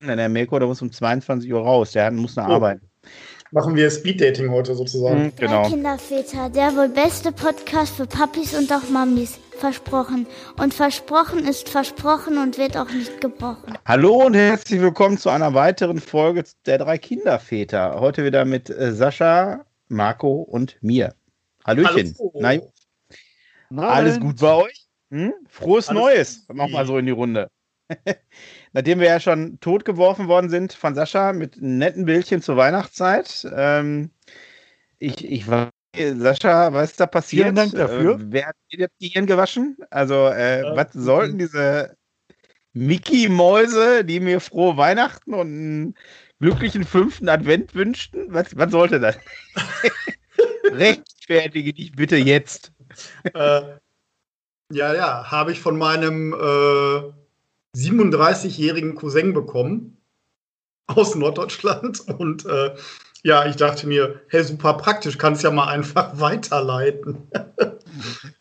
Der Mirko, der muss um 22 Uhr raus, der muss nach Oh. Arbeit. Machen wir Speeddating heute sozusagen. Mhm, genau. Drei Kinderväter, der wohl beste Podcast für Papis und auch Mamis. Versprochen. Und versprochen ist versprochen und wird auch nicht gebrochen. Hallo und herzlich willkommen zu einer weiteren Folge der drei Kinderväter. Heute wieder mit äh, Sascha, Marco und mir. Hallöchen. Hallo. Alles gut bei euch? Hm? Frohes Alles Neues. gut. Nochmal so in die Runde. Nachdem wir ja schon totgeworfen worden sind von Sascha mit netten Bildchen zur Weihnachtszeit. Ähm, ich, ich war. Sascha, was ist da passiert? Vielen Dank dafür. Äh, wer hat dir das Gehirn gewaschen? Also, äh, Äh, was sollten diese Mickey-Mäuse, die mir frohe Weihnachten und einen glücklichen fünften Advent wünschten? Was, was sollte das? Rechtfertige dich bitte jetzt. Äh, ja, ja, habe ich von meinem äh, 37-jährigen Cousin bekommen aus Norddeutschland. Und äh, ja, ich dachte mir, hey, super praktisch, kannst ja mal einfach weiterleiten.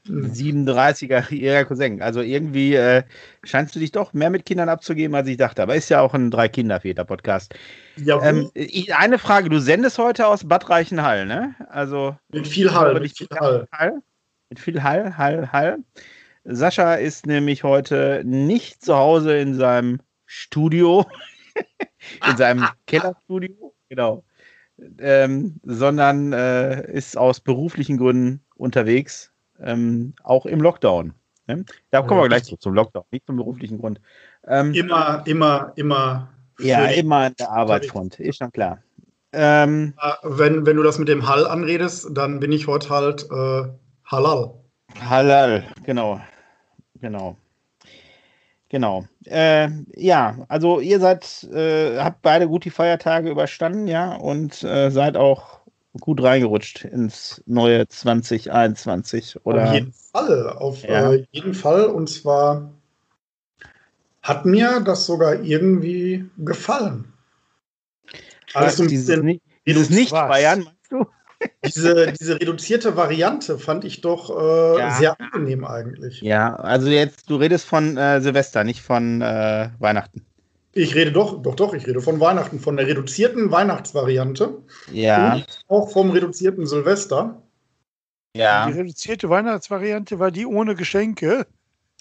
37-jähriger Cousin. Also irgendwie äh, scheinst du dich doch mehr mit Kindern abzugeben, als ich dachte. Aber ist ja auch ein Drei-Kinder-Väter-Podcast. Ja, Ähm, eine Frage, du sendest heute aus Bad Reichenhall, ne? Also mit viel Hall, mit viel Hall. Hall. Mit viel Hall, Hall, Hall. Sascha ist nämlich heute nicht zu Hause in seinem Studio, in seinem Kellerstudio, genau, ähm, sondern äh, ist aus beruflichen Gründen unterwegs, ähm, auch im Lockdown. Ne? Da kommen wir gleich zu, zum Lockdown, nicht zum beruflichen Grund. Ähm, Immer, immer, immer. ja, immer an der Arbeitsfront, ist schon klar. Ähm, Wenn, wenn du das mit dem Hall anredest, dann bin ich heute halt äh, Halal. Halal, genau. Genau. Genau. Äh, ja, also ihr seid, äh, habt beide gut die Feiertage überstanden, ja, und äh, seid auch gut reingerutscht ins neue 2021, oder? Auf jeden Fall, auf Ja. äh, jeden Fall. Und zwar hat mir das sogar irgendwie gefallen. Also dieses nicht, dieses reduzi- nicht feiern, meinst du? Diese, diese reduzierte Variante fand ich doch äh, Ja. sehr angenehm eigentlich. Ja, also jetzt, du redest von äh, Silvester, nicht von äh, Weihnachten. Ich rede doch, doch, doch, ich rede von Weihnachten, von der reduzierten Weihnachtsvariante Ja, und auch vom reduzierten Silvester. ja. Die reduzierte Weihnachtsvariante war die ohne Geschenke.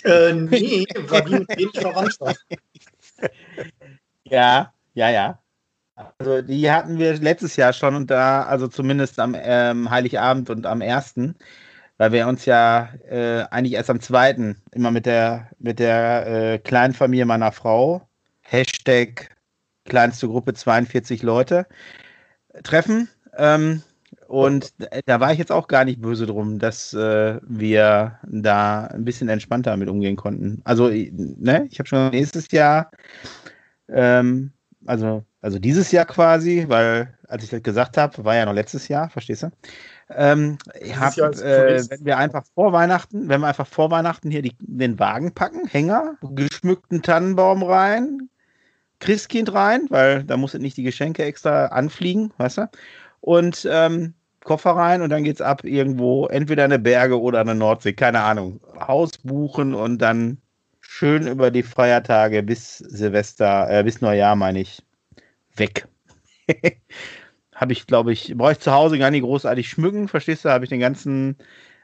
Äh, nee, war die mit wenig Verwandtschaft. Ja, ja, ja. Also die hatten wir letztes Jahr schon und da, also zumindest am ähm, Heiligabend und am ersten, weil wir uns ja äh, eigentlich erst am zweiten immer mit der mit der äh, Kleinfamilie meiner Frau, Hashtag kleinste Gruppe 42 Leute, treffen. Ähm, und da war ich jetzt auch gar nicht böse drum, dass äh, wir da ein bisschen entspannter mit umgehen konnten. Also, ne, ich habe schon nächstes Jahr ähm, also, also dieses Jahr quasi, weil als ich das gesagt habe, war ja noch letztes Jahr, verstehst du? Ähm, hab, äh, wenn wir einfach vor Weihnachten, wenn wir einfach vor Weihnachten hier die, den Wagen packen, Hänger, geschmückten Tannenbaum rein, Christkind rein, weil da muss nicht die Geschenke extra anfliegen, weißt du? Und ähm, Koffer rein und dann geht's ab irgendwo, entweder eine Berge oder eine Nordsee, keine Ahnung. Haus buchen und dann schön über die Feiertage bis Silvester, äh, bis Neujahr, meine ich, weg. Habe ich, glaube ich, brauche ich zu Hause gar nicht großartig schmücken, verstehst du? Habe ich den ganzen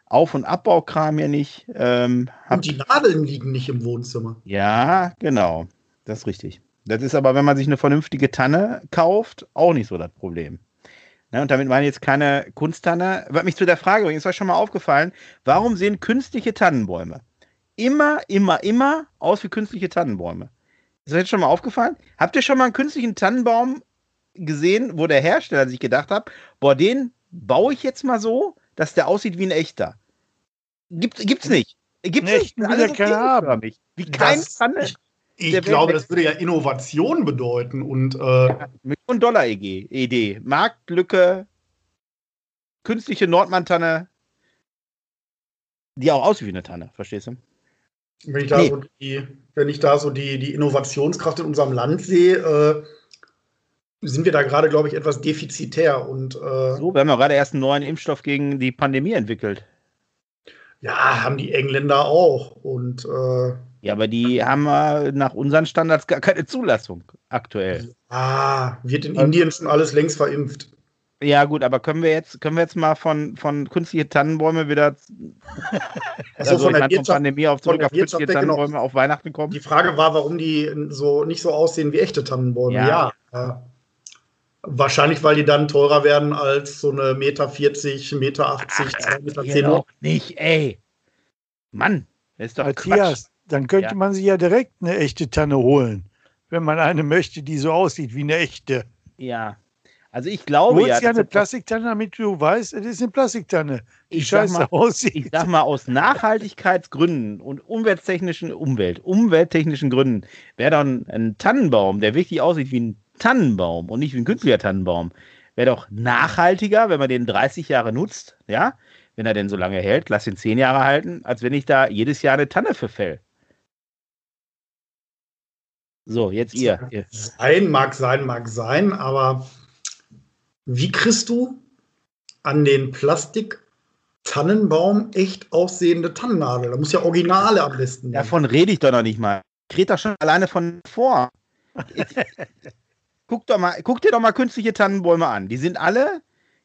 Auf- und Abbaukram hier nicht. Ähm, Und die Nadeln liegen nicht im Wohnzimmer. ja, genau. Das ist richtig. Das ist aber, wenn man sich eine vernünftige Tanne kauft, auch nicht so das Problem. Ne, und damit meine ich jetzt keine Kunsttanne. Was mich zu der Frage bringt, ist euch schon mal aufgefallen, warum sehen künstliche Tannenbäume immer, immer, immer aus wie künstliche Tannenbäume? Ist euch jetzt schon mal aufgefallen? Habt ihr schon mal einen künstlichen Tannenbaum gesehen, wo der Hersteller sich gedacht hat, boah, den baue ich jetzt mal so, dass der aussieht wie ein echter? Gibt, gibt's nicht. Gibt's nicht. Alles wir so keine haben. kegelförmig. Wie kein Das- Tanne. Ich, ich glaube, das würde ja Innovation bedeuten und äh, Millionen Dollar EG, Idee. Marktlücke, künstliche Nordmann-Tanne, die auch aussieht wie eine Tanne, verstehst du? Wenn ich da Nee. so die, wenn ich da so die, die Innovationskraft in unserem Land sehe, äh, sind wir da gerade, glaube ich, etwas defizitär und äh, So, wir haben ja gerade erst einen neuen Impfstoff gegen die Pandemie entwickelt. ja, haben die Engländer auch und äh, Ja, aber die haben nach unseren Standards gar keine Zulassung aktuell. Ah, wird in Indien schon alles längst verimpft. Ja, gut, aber können wir jetzt, können wir jetzt mal von, von künstliche Tannenbäume wieder Also von ich der meine, von Pandemie auf von zurück auf künstliche weg, genau. Tannenbäume auf Weihnachten kommen? Die Frage war, warum die so nicht so aussehen wie echte Tannenbäume. Ja. Ja. äh, Wahrscheinlich, weil die dann teurer werden als so eine Meter 40, Meter 80, 2 Meter Ihr 10. doch nicht, ey. Mann, das ist doch Matthias, dann könnte Ja. man sich ja direkt eine echte Tanne holen, wenn man eine möchte, die so aussieht wie eine echte. Quatsch. Ja. Also ich Du glaube holst ja, ja eine Plastiktanne, damit du weißt, es ist eine Plastiktanne, die Ich sag scheiße mal- aussieht. ich sag mal, aus Nachhaltigkeitsgründen und umwelttechnischen Umwelt, umwelttechnischen Gründen wäre dann ein Tannenbaum, der wirklich aussieht wie ein Tannenbaum und nicht wie ein künstlicher Tannenbaum, wäre doch nachhaltiger, wenn man den 30 Jahre nutzt, ja, wenn er denn so lange hält, lass ihn 10 Jahre halten, als wenn ich da jedes Jahr eine Tanne verfäll. So, jetzt ihr. ihr. Sein, mag sein, mag sein, aber wie kriegst du an den Plastik-Tannenbaum echt aussehende Tannennadel? Da muss ja Originale am besten. sein. Davon rede ich doch noch nicht mal. Ich rede doch schon alleine von vor. Guck, doch mal, guck dir doch mal künstliche Tannenbäume an. Die sind alle,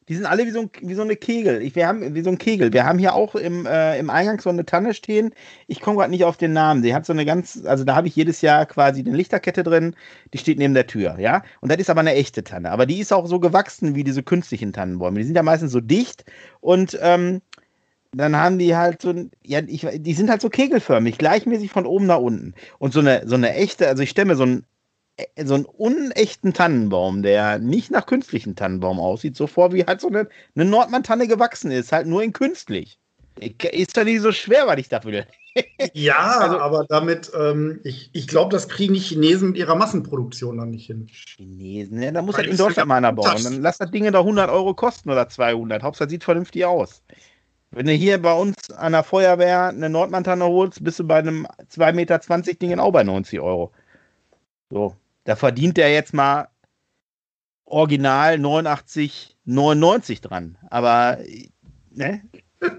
die sind alle wie so, ein, wie so eine Kegel. Ich, wir haben wie so ein Kegel. Wir haben hier auch im, äh, im Eingang so eine Tanne stehen. Ich komme gerade nicht auf den Namen. Die hat so eine ganz, also da habe ich jedes Jahr quasi eine Lichterkette drin. Die steht neben der Tür, ja. Und das ist aber eine echte Tanne. Aber die ist auch so gewachsen wie diese künstlichen Tannenbäume. Die sind ja meistens so dicht und ähm, dann haben die halt so, ein- ja, ich, die sind halt so kegelförmig, gleichmäßig von oben nach unten. Und so eine, so eine echte, also ich stelle mir so äh, so einen unechten Tannenbaum, der nicht nach künstlichen Tannenbaum aussieht, so vor, wie halt so eine, eine Nordmann-Tanne gewachsen ist, halt nur in künstlich. Ist doch nicht so schwer, was ich da will. Ja, Also- aber damit, ähm, ich, ich glaube, das kriegen die Chinesen mit ihrer Massenproduktion dann nicht hin. Chinesen, ja, da muss Weil halt in Deutschland mal einer bauen. Dann lass das Ding da 100 Euro kosten oder 200. Hauptsache sieht vernünftig aus. Wenn du hier bei uns an der Feuerwehr eine Nordmantanne holst, bist du bei einem 2,20 Meter Ding auch bei 90 Euro. So, da verdient der jetzt mal original 89,99 dran. Aber, ne?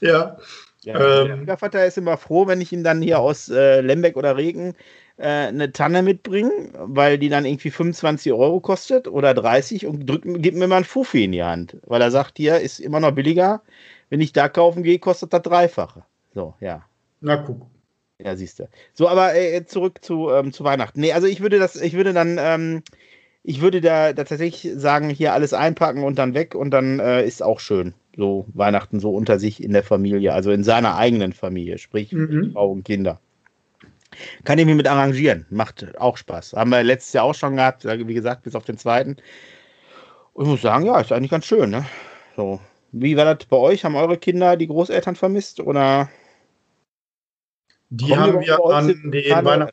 Ja, Ja, Ähm. der Schwiegervater ist immer froh, wenn ich ihm dann hier aus äh, Lembeck oder Regen äh, eine Tanne mitbringe, weil die dann irgendwie 25 Euro kostet oder 30 und drückt, gibt mir mal einen Fuffi in die Hand. Weil er sagt, hier ist immer noch billiger. Wenn ich da kaufen gehe, kostet das Dreifache. So, ja. na guck. Ja, siehst du. So, aber äh, zurück zu, ähm, zu Weihnachten. Nee, also ich würde das, ich würde dann, ähm, ich würde da, da tatsächlich sagen, hier alles einpacken und dann weg und dann äh, ist auch schön. So Weihnachten so unter sich in der Familie, also in seiner eigenen Familie, sprich Mhm. Frau und Kinder. Kann ich mich mit arrangieren. Macht auch Spaß. Haben wir letztes Jahr auch schon gehabt, wie gesagt, bis auf den zweiten. Und ich muss sagen, ja, ist eigentlich ganz schön, ne? So. Wie war das bei euch? Haben eure Kinder die Großeltern vermisst oder? Die Kommen haben wir an den.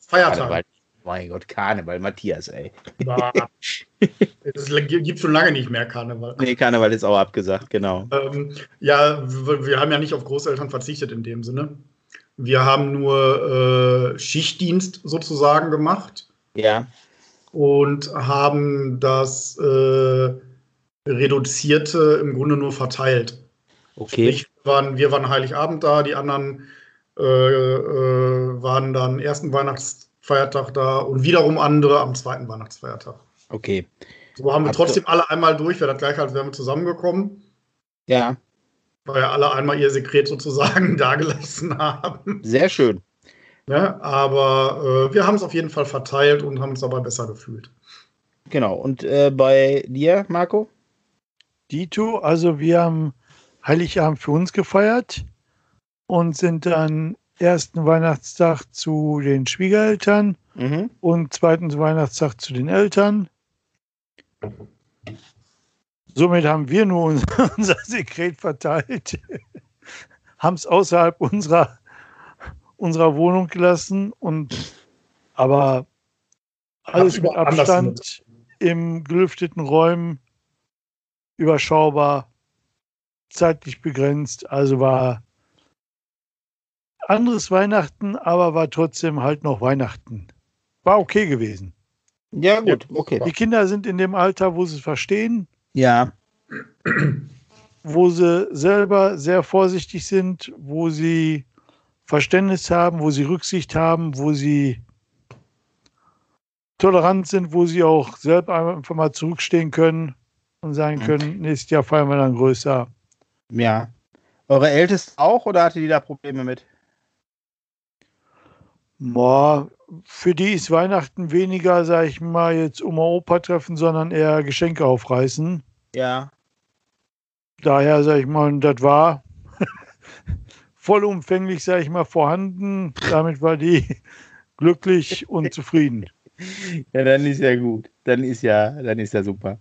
Karneval. Mein Gott, Karneval, Matthias, ey. Es gibt schon lange nicht mehr Karneval. Nee, Karneval ist auch abgesagt, genau. Ähm, ja, wir, wir haben ja nicht auf Großeltern verzichtet in dem Sinne. Wir haben nur äh, Schichtdienst sozusagen gemacht Ja, und haben das äh, Reduzierte im Grunde nur verteilt. okay. Sprich, wir waren, wir waren Heiligabend da, die anderen äh, äh, waren dann ersten Weihnachtsfeiertag da und wiederum andere am zweiten Weihnachtsfeiertag. Okay. So haben wir Habt trotzdem alle einmal durch, wäre das gleiche, als wären wir zusammengekommen, Ja, weil ja alle einmal ihr Sekret sozusagen dagelassen haben. sehr schön. Ne? Aber äh, wir haben es auf jeden Fall verteilt und haben uns dabei besser gefühlt. Genau. Und äh, bei dir, Marco? Dito, also wir haben Heiligabend für uns gefeiert und sind dann ersten Weihnachtstag zu den Schwiegereltern Mhm. und zweiten Weihnachtstag zu den Eltern. Somit haben wir nur uns- unser Sekret verteilt, haben es außerhalb unserer, unserer Wohnung gelassen und aber alles mit Abstand im gelüfteten Räumen überschaubar, zeitlich begrenzt, also war anderes Weihnachten, aber war trotzdem halt noch Weihnachten. War okay gewesen. Ja, gut, okay. Die Kinder sind in dem Alter, wo sie es verstehen, Ja, wo sie selber sehr vorsichtig sind, wo sie Verständnis haben, wo sie Rücksicht haben, wo sie tolerant sind, wo sie auch selber einfach mal zurückstehen können und sagen können, nächstes Jahr feiern wir dann größer. Ja. Eure Älteste auch oder hatte die da Probleme mit? Boah, für die ist Weihnachten weniger, sag ich mal, jetzt Oma Opa treffen, sondern eher Geschenke aufreißen. Ja. Daher, sag ich mal, das war vollumfänglich, sag ich mal, vorhanden. Damit war die glücklich und zufrieden. Ja, dann ist ja gut. Dann ist ja, dann ist ja super.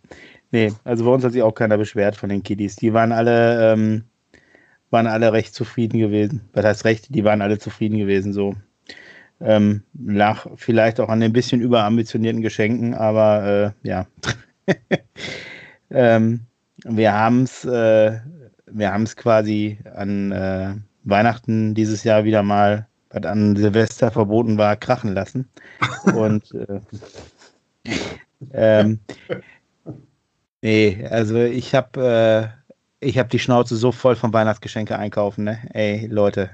Nee, also bei uns hat sich auch keiner beschwert von den Kiddies. Die waren alle, ähm, waren alle recht zufrieden gewesen. Was heißt recht? Die waren alle zufrieden gewesen, so. Ähm, lag vielleicht auch an den bisschen überambitionierten Geschenken, aber äh, ja. ähm, wir haben es äh, wir haben es quasi an äh, Weihnachten dieses Jahr wieder mal, was an Silvester verboten war, krachen lassen. Und äh, ähm, nee, also ich habe äh, ich habe die Schnauze so voll vom Weihnachtsgeschenke einkaufen, ne? Ey, Leute.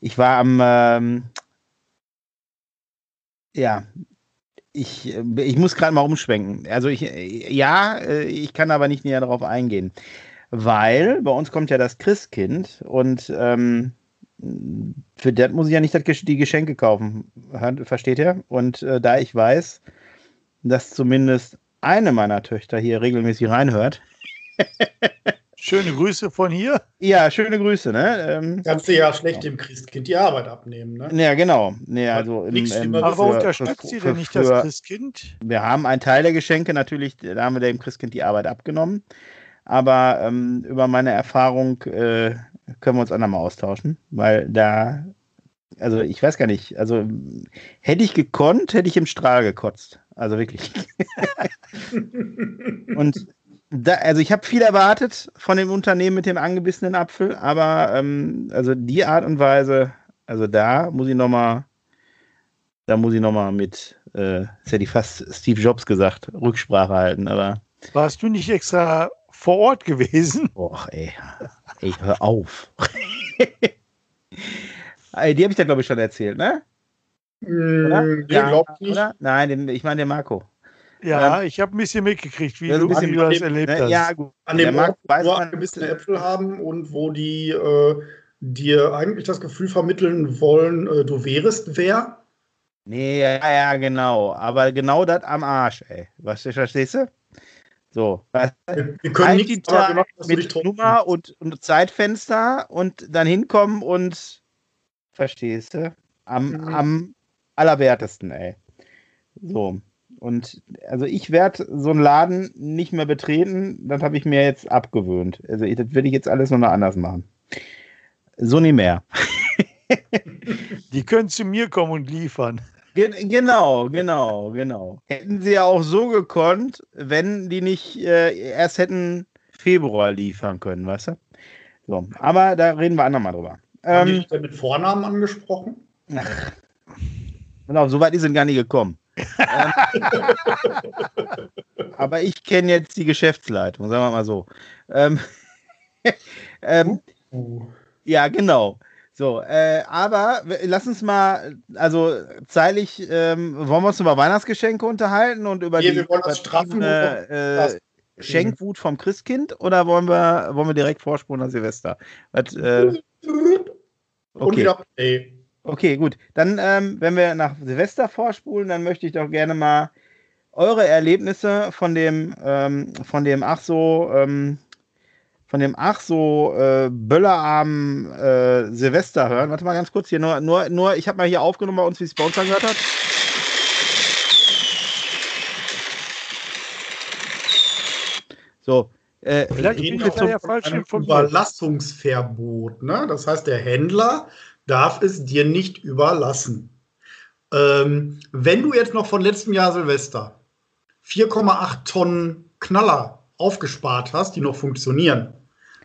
Ich war am ähm, ja, ich, ich muss gerade mal umschwenken. Also ich, ja, ich kann aber nicht näher darauf eingehen. Weil bei uns kommt ja das Christkind und ähm, für das muss ich ja nicht die Geschenke kaufen. Versteht ihr? Und äh, da ich weiß, dass zumindest eine meiner Töchter hier regelmäßig reinhört. Schöne Grüße von hier. Ja, schöne Grüße. Ne? Ähm, Kannst du ja schlecht dem Christkind die Arbeit abnehmen. Ne? Ja, genau. Nee, also im, im, Aber für, unterstützt sie denn nicht für, das Christkind? Wir haben einen Teil der Geschenke natürlich, da haben wir dem Christkind die Arbeit abgenommen. Aber ähm, über meine Erfahrung äh, können wir uns andermal austauschen, weil da, also ich weiß gar nicht, also hätte ich gekonnt, hätte ich im Strahl gekotzt. Also wirklich. Und da, also ich habe viel erwartet von dem Unternehmen mit dem angebissenen Apfel, aber ähm, also die Art und Weise, also da muss ich nochmal, da muss ich nochmal mit, äh, das hätte ich fast Steve Jobs gesagt, Rücksprache halten, aber. Warst du nicht extra vor Ort gewesen? Och, ey, ey hör auf. die habe ich da, glaube ich, schon erzählt, ne? Mm, oder? Ja, ich. Oder? Nein, den, ich meine den Marco. Ja, ähm, ich habe ein bisschen mitgekriegt, wie du, wie du das erlebt ne, hast. Ja, gut. An dem Ort, wo wir angebissene Äpfel haben und wo die äh, dir eigentlich das Gefühl vermitteln wollen, äh, du wärest wer. Nee, ja, ja, genau. Aber genau das am Arsch, ey. Was verstehst du? So. Wir, wir können nicht machen, mit Nummer und, und, Zeitfenster und dann hinkommen und verstehst du? Am, mhm. am allerwertesten, ey. So. Und also ich werde so einen Laden nicht mehr betreten, das habe ich mir jetzt abgewöhnt. Also ich, das will ich jetzt alles noch anders machen. So nie mehr. Die können zu mir kommen und liefern. Genau, genau, genau. Hätten sie ja auch so gekonnt, wenn die nicht äh, erst hätten Februar liefern können, weißt du? So, aber da reden wir andermal drüber. Haben ähm, die dich mit Vornamen angesprochen? Ach, genau, so weit ist es gar nicht gekommen. Ähm, aber ich kenne jetzt die Geschäftsleitung, sagen wir mal so. Ähm, ähm, uh. Ja, genau. So, äh, aber lass uns mal, also zeitlich, ähm, wollen wir uns über Weihnachtsgeschenke unterhalten und über nee, die straffen, äh, Schenkwut vom Christkind oder wollen wir, wollen wir direkt vorspulen nach Silvester? Was, äh, okay. Wieder, ey. Okay, gut. Dann, ähm, wenn wir nach Silvester vorspulen, dann möchte ich doch gerne mal eure Erlebnisse von dem, ähm, von dem ach so, ähm, von dem ach so äh, böllerarmen äh, Silvester hören. Warte mal ganz kurz hier, nur, nur, nur ich habe mal hier aufgenommen bei uns, wie es bei uns angehört hat. So, äh, Vielleicht bin ich ja falsch Überlassungsverbot. Ne? Das heißt, der Händler darf es dir nicht überlassen. Ähm, wenn du jetzt noch von letztem Jahr Silvester 4,8 Tonnen Knaller aufgespart hast, die noch funktionieren,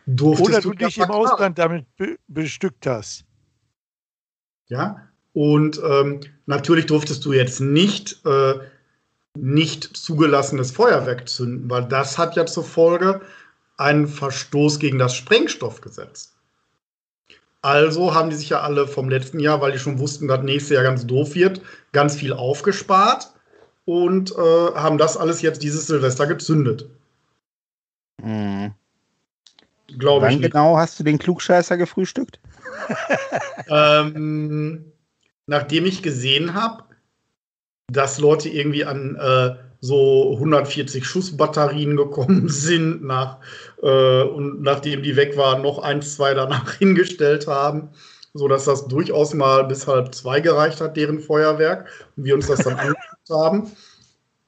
durftest Oder du, du dich im Ausland damit be bestückt hast. Ja, und ähm, natürlich durftest du jetzt nicht, äh, nicht zugelassenes Feuerwerk zünden, weil das hat ja zur Folge einen Verstoß gegen das Sprengstoffgesetz. Also haben die sich ja alle vom letzten Jahr, weil die schon wussten, dass nächstes Jahr ganz doof wird, ganz viel aufgespart und äh, haben das alles jetzt dieses Silvester gezündet. Hm. Glaube Wann ich. nicht. genau hast du den Klugscheißer gefrühstückt? ähm, nachdem ich gesehen habe, dass Leute irgendwie an äh, so 140 Schussbatterien gekommen sind, nach, äh, und nachdem die weg waren, noch eins, zwei danach hingestellt haben, sodass das durchaus mal bis halb zwei gereicht hat, deren Feuerwerk, und wir uns das dann angeguckt haben.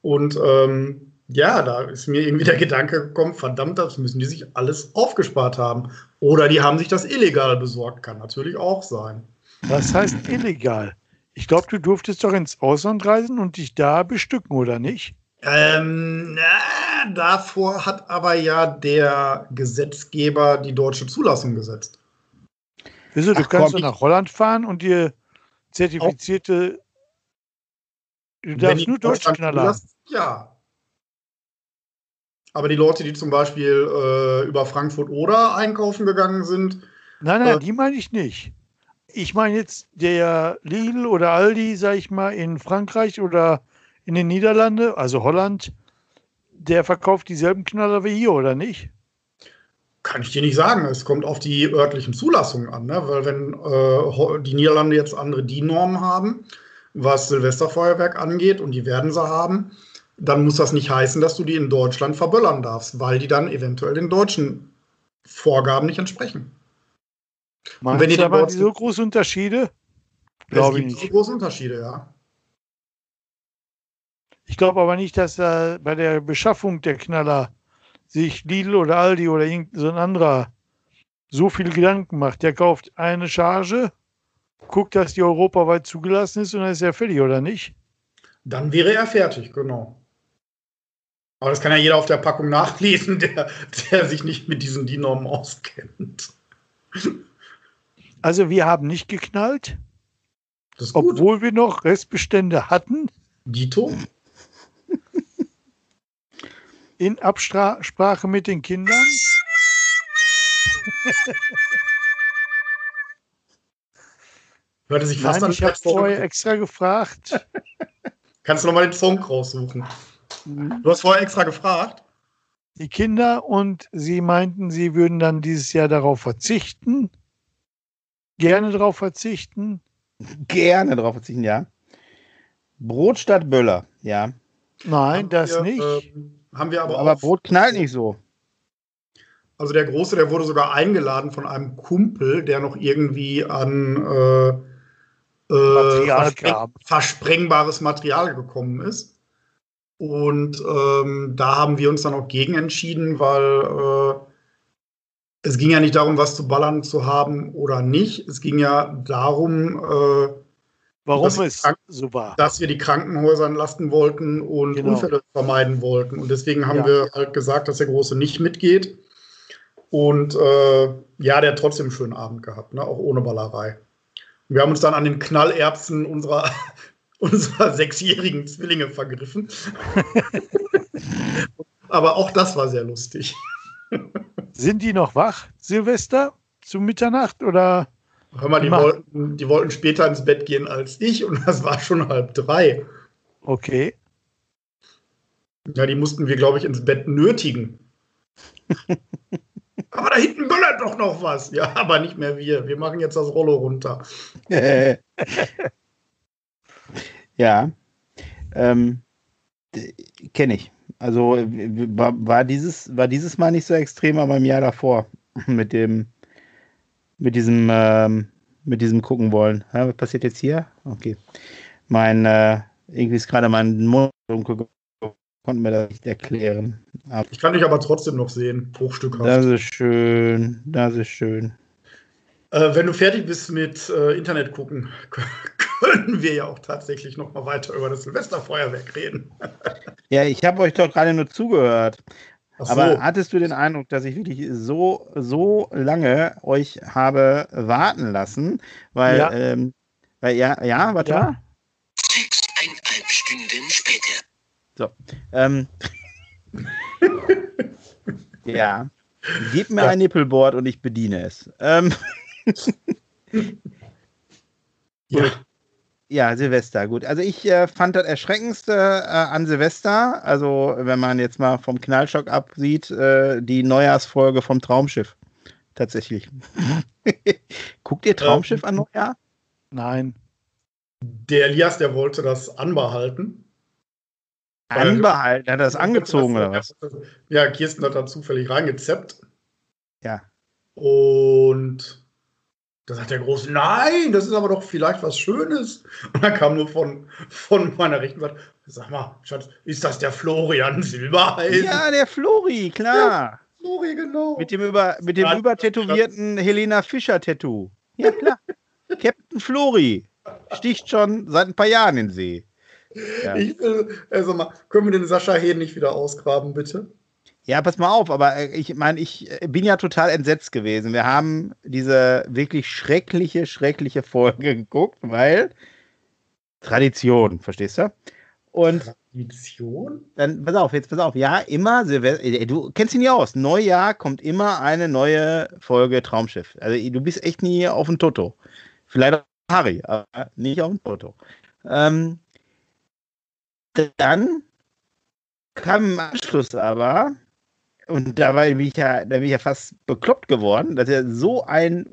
Und ähm, ja, da ist mir irgendwie der Gedanke gekommen, verdammt, das müssen die sich alles aufgespart haben. Oder die haben sich das illegal besorgt, kann natürlich auch sein. Was heißt illegal? Ich glaube, du durftest doch ins Ausland reisen und dich da bestücken, oder nicht? Ähm, na, davor hat aber ja der Gesetzgeber die deutsche Zulassung gesetzt. Wieso, du Ach, kannst komm, doch nach Holland fahren und dir zertifizierte. Du darfst nur deutsche Knaller Ja. Aber die Leute, die zum Beispiel äh, über Frankfurt oder einkaufen gegangen sind, Nein, nein, Äh, die meine ich nicht. Ich meine jetzt der Lidl oder Aldi, sag ich mal, in Frankreich oder in den Niederlanden, also Holland, der verkauft dieselben Knaller wie hier, oder nicht? kann ich dir nicht sagen. Es kommt auf die örtlichen Zulassungen an, ne? weil wenn äh, die Niederlande jetzt andere DIN-Normen haben, was Silvesterfeuerwerk angeht, und die werden sie haben, dann muss das nicht heißen, dass du die in Deutschland verböllern darfst, weil die dann eventuell den deutschen Vorgaben nicht entsprechen. Meinst wenn die aber so große Unterschiede? Es Glaube ich gibt so nicht. große Unterschiede, ja. Ich glaube aber nicht, dass da bei der Beschaffung der Knaller sich Lidl oder Aldi oder irgendein so anderer so viel Gedanken macht. Der kauft eine Charge, guckt, dass die europaweit zugelassen ist und dann ist er fertig, oder nicht? Dann wäre er fertig, genau. Aber das kann ja jeder auf der Packung nachlesen, der, der sich nicht mit diesen DIN-Normen auskennt. Also wir haben nicht geknallt, obwohl wir noch Restbestände hatten. Dito? In Absprache mit den Kindern. Hörte sich fast Nein, an ich habe vorher extra gefragt. Kannst du noch mal den Song raussuchen? Du hast vorher extra gefragt. Die Kinder und sie meinten, sie würden dann dieses Jahr darauf verzichten. Gerne darauf verzichten. Gerne drauf verzichten, ja. Brot statt Böller, ja. Nein, Haben das wir, nicht. ähm, haben wir aber, Aber auch. Brot knallt nicht so. Also der Große, der wurde sogar eingeladen von einem Kumpel, der noch irgendwie an äh, äh, Material versprengbares Material gekommen ist. Und ähm, da haben wir uns dann auch gegen entschieden, weil äh, es ging ja nicht darum, was zu ballern zu haben oder nicht. Es ging ja darum, äh, Warum es so war. dass wir die Krankenhäuser entlasten wollten und Genau. Unfälle vermeiden wollten. Und deswegen haben Ja. wir halt gesagt, dass der Große nicht mitgeht. Und äh, ja, der hat trotzdem einen schönen Abend gehabt, ne? auch ohne Ballerei. Und wir haben uns dann an den Knallerbsen unserer, unserer sechsjährigen Zwillinge vergriffen. Aber auch das war sehr lustig. Sind die noch wach, Silvester, zu Mitternacht oder? Hör mal, die wollten, die wollten später ins Bett gehen als ich und das war schon halb drei. Okay. Ja, die mussten wir, glaube ich, ins Bett nötigen. aber da hinten böllert doch noch was. Ja, aber nicht mehr wir. Wir machen jetzt das Rollo runter. ja. Ähm, Kenne ich. Also war, dieses, war dieses Mal nicht so extrem, aber im Jahr davor. Mit dem, mit diesem, ähm, mit diesem gucken wollen. Ja, was passiert jetzt hier? Okay. Mein, äh, irgendwie ist gerade mein Mund dunkel. Konnten mir das nicht erklären. Aber Ich kann dich aber trotzdem noch sehen, bruchstückhaft. das ist schön. Das ist schön. Äh, wenn du fertig bist mit äh, Internet gucken, können wir ja auch tatsächlich noch mal weiter über das Silvesterfeuerwerk reden. Ja, ich habe euch doch gerade nur zugehört. So. Aber hattest du den Eindruck, dass ich wirklich so, so lange euch habe warten lassen? Weil, Ja. ähm, weil ja, ja, warte Ja. mal. Sechseinhalb Stunden später. Ähm, ja. Gib mir Ja. ein Nippelboard und ich bediene es. Ähm, Ja, Ja, Silvester, gut. Also ich äh, fand das Erschreckendste äh, an Silvester, also wenn man jetzt mal vom Knallschock absieht, äh, die Neujahrsfolge vom Traumschiff. Tatsächlich. Guckt ihr Traumschiff an Neujahr? Nein. der Elias, der wollte das anbehalten. Anbehalten, hat er das angezogen oder was? Ja, Kirsten hat da zufällig reingezeppt. Ja. Und da sagt der Große, nein, das ist aber doch vielleicht was Schönes. Und dann kam nur von, von meiner rechten Seite, sag mal, Schatz, ist das der Florian Silbereisen? Ja, der Flori, klar. Flori, genau. Mit dem, über, mit dem Ja, übertätowierten Helena Fischer-Tattoo. Ja, klar. Captain Flori sticht schon seit ein paar Jahren in See. Ja. Ich will, also mal, können wir den Sascha Hehn nicht wieder ausgraben, bitte? Ja, pass mal auf, aber äh, ich meine, ich äh, bin ja total entsetzt gewesen. Wir haben diese wirklich schreckliche, schreckliche Folge geguckt, weil Tradition, verstehst du? Und Tradition? dann, pass auf, jetzt pass auf, ja, immer Silvester, äh, du kennst ihn ja aus, Neujahr kommt immer eine neue Folge Traumschiff. Also du bist echt nie auf dem Toto. Vielleicht auf Harry, aber nicht auf dem Toto. Ähm, dann kam im Anschluss aber, und da war ich ja, da bin ich ja fast bekloppt geworden, dass er so ein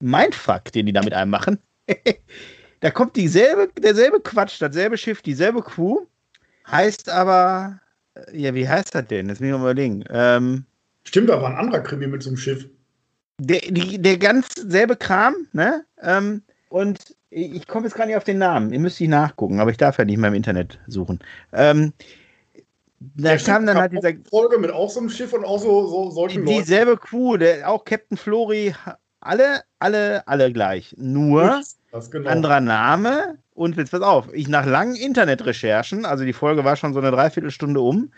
Mindfuck, den die da mit einem machen. da kommt dieselbe, derselbe Quatsch, dasselbe Schiff, dieselbe Crew, heißt aber, ja, wie heißt das denn? Das muss ich mal überlegen. Ähm, Stimmt, war ein anderer Krimi mit so einem Schiff. der, die, der ganz selbe Kram, ne? Ähm, und ich komme jetzt gar nicht auf den Namen. Ihr müsst ich nachgucken, aber ich darf ja nicht mehr im Internet suchen. Ähm, da Ja, kam dann halt dieser, Folge mit auch so einem Schiff und auch so, so solchen Leuten. dieselbe Crew, der, auch Captain Flori, alle, alle, alle gleich. Nur genau. anderer Name. Und jetzt pass auf, ich nach langen Internetrecherchen, also die Folge war schon so eine Dreiviertelstunde um,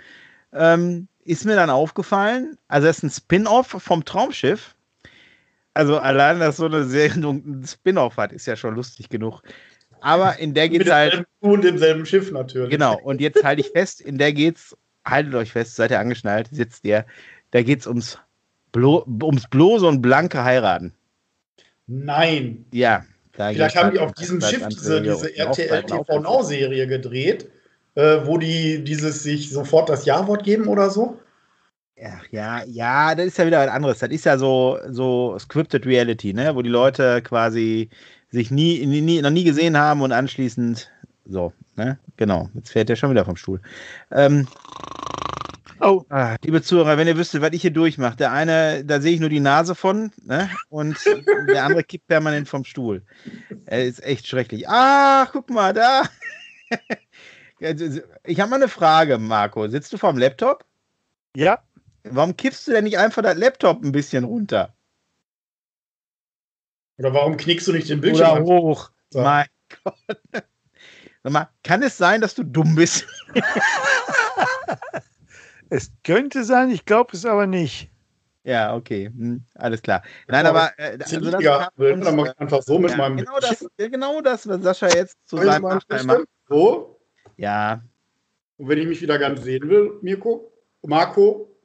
ähm, ist mir dann aufgefallen, also das ist ein Spin-off vom Traumschiff. Also allein, dass so eine Serie ein Spin-off hat, ist ja schon lustig genug. Aber in der mit geht's halt, und demselben Schiff natürlich. genau, und jetzt halte ich fest, in der geht's, haltet euch fest, seid ihr angeschnallt, sitzt ihr, da geht's ums, Blo ums bloße und blanke Heiraten. Nein. Ja. Da Vielleicht haben die halt auf diesem Schiff diese, diese und RTL Hochzeiten TV aufrufen. Now Serie gedreht, äh, wo die dieses sich sofort das Ja-Wort geben oder so. Ach, ja, ja, das ist ja wieder was anderes. Das ist ja so, so scripted Reality, ne? wo die Leute quasi sich nie, nie, noch nie gesehen haben und anschließend so, ne? Genau. Jetzt fährt er schon wieder vom Stuhl. Ähm, Oh, ah, liebe Zuhörer, wenn ihr wüsstet, was ich hier durchmache, der eine, da sehe ich nur die Nase von, ne? Und der andere kippt permanent vom Stuhl. Er ist echt schrecklich. Ach, guck mal, da. Ich habe mal eine Frage, Marco. Sitzt du vorm Laptop? ja. Warum kippst du denn nicht einfach das Laptop ein bisschen runter? Oder warum knickst du nicht den Bildschirm? Oder hoch? So. Mein Gott. Sag mal, kann es sein, dass du dumm bist? Es könnte sein, ich glaube es aber nicht. Ja, okay, hm, alles klar. Nein, Ja, aber äh, ja also das kam uns, Dann mach ich einfach so mit ja, meinem genau das, ja, genau das, was Sascha jetzt zu Soll seinem Nachteil macht. So. Ja, Und wenn ich mich wieder ganz sehen will, Mirko, Marco,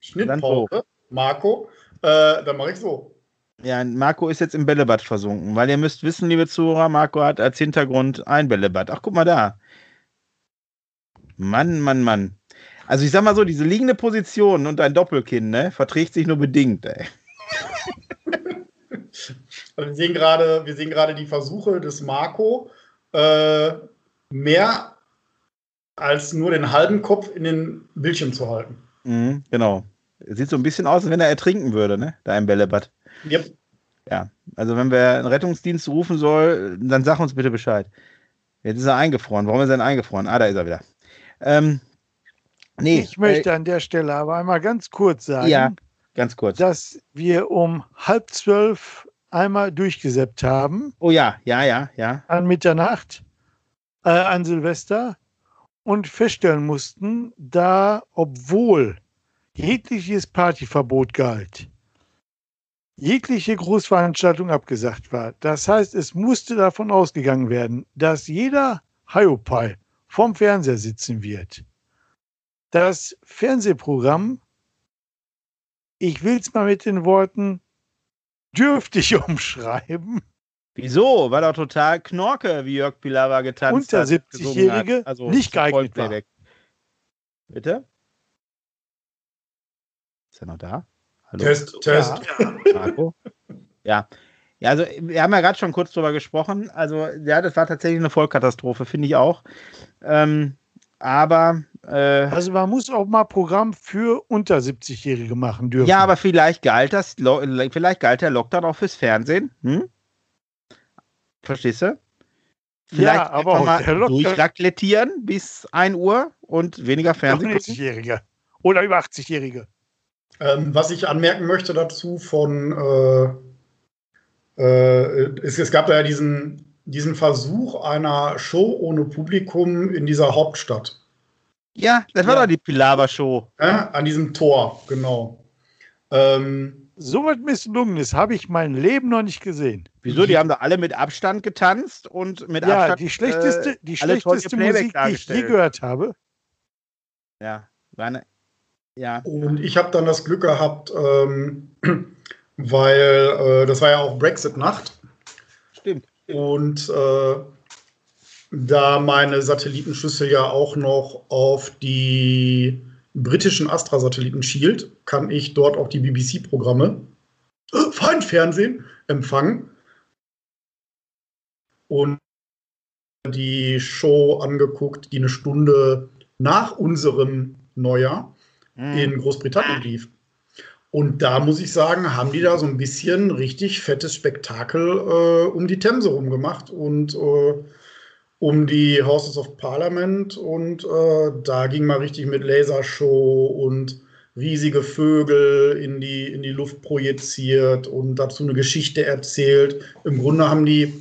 Schnittpause, Marco, äh, dann mache ich so. Ja, Marco ist jetzt im Bällebad versunken, weil ihr müsst wissen, liebe Zuhörer, Marco hat als Hintergrund ein Bällebad. Ach, guck mal da. Mann, Mann, Mann. Also ich sag mal so, diese liegende Position und ein Doppelkinn, ne, verträgt sich nur bedingt, ey. Wir sehen gerade, wir sehen gerade die Versuche des Marco, äh, mehr als nur den halben Kopf in den Bildschirm zu halten. Mhm, genau. Sieht so ein bisschen aus, als wenn er ertrinken würde, ne? Da im Bällebad. Yep. Ja. Also wenn wir einen Rettungsdienst rufen soll, dann sag uns bitte Bescheid. Jetzt ist er eingefroren. Warum ist er denn eingefroren? Ah, da ist er wieder. Ähm, nee, Ich möchte an der Stelle aber einmal ganz kurz sagen, äh, ja, ganz kurz. dass wir um halb zwölf einmal durchgesäppt haben Oh ja, ja, ja, ja. an Mitternacht, äh, an Silvester und feststellen mussten, da, obwohl jegliches Partyverbot galt, jegliche Großveranstaltung abgesagt war. Das heißt, es musste davon ausgegangen werden, dass jeder Hiopai vorm Fernseher sitzen wird. Das Fernsehprogramm, ich will es mal mit den Worten dürftig umschreiben. Wieso? War doch total Knorke, wie Jörg Pilawa getanzt Unter hat. 70-Jährige gesungen hat. Also nicht geeignet war. Bitte? Ist er noch da? Hallo? Test, Test. Marco? ja. Ja, also wir haben ja gerade schon kurz drüber gesprochen. Also, ja, das war tatsächlich eine Vollkatastrophe, finde ich auch. Ähm, aber äh, Also man muss auch mal Programm für unter 70-Jährige machen dürfen. ja, aber vielleicht galt das, vielleicht galt der Lockdown auch fürs Fernsehen. Hm? Verstehst du? Vielleicht Ja, aber auch mal durchlaklettieren bis 1 Uhr und weniger Fernsehen gucken. 90-Jährige. Oder über 80-Jährige. Ähm, was ich anmerken möchte dazu von, äh, äh, es, es gab da ja diesen, diesen Versuch einer Show ohne Publikum in dieser Hauptstadt. Ja, das war Ja. doch die Pilawa-Show. Ja, an diesem Tor, genau. Ähm, So was misslungen ist, habe ich mein Leben noch nicht gesehen. Wieso? Die haben da alle mit Abstand getanzt und mit Ja, Abstand. die schlechteste, äh, die schlechteste Musik, die ich je gehört habe. Ja, war eine, ja. und ich habe dann das Glück gehabt, ähm, weil äh, das war ja auch Brexit-Nacht. Stimmt. Und äh, da meine Satellitenschüssel ja auch noch auf die britischen Astra-Satelliten schielt, kann ich dort auch die BBC-Programme äh, Feindfernsehen empfangen. Und die Show angeguckt, die eine Stunde nach unserem Neujahr Mhm. in Großbritannien lief. Und da muss ich sagen, haben die da so ein bisschen richtig fettes Spektakel äh, um die Themse rumgemacht und äh, um die Houses of Parliament. Und äh, da ging mal richtig mit Lasershow und riesige Vögel in die, in die Luft projiziert und dazu eine Geschichte erzählt. Im Grunde haben die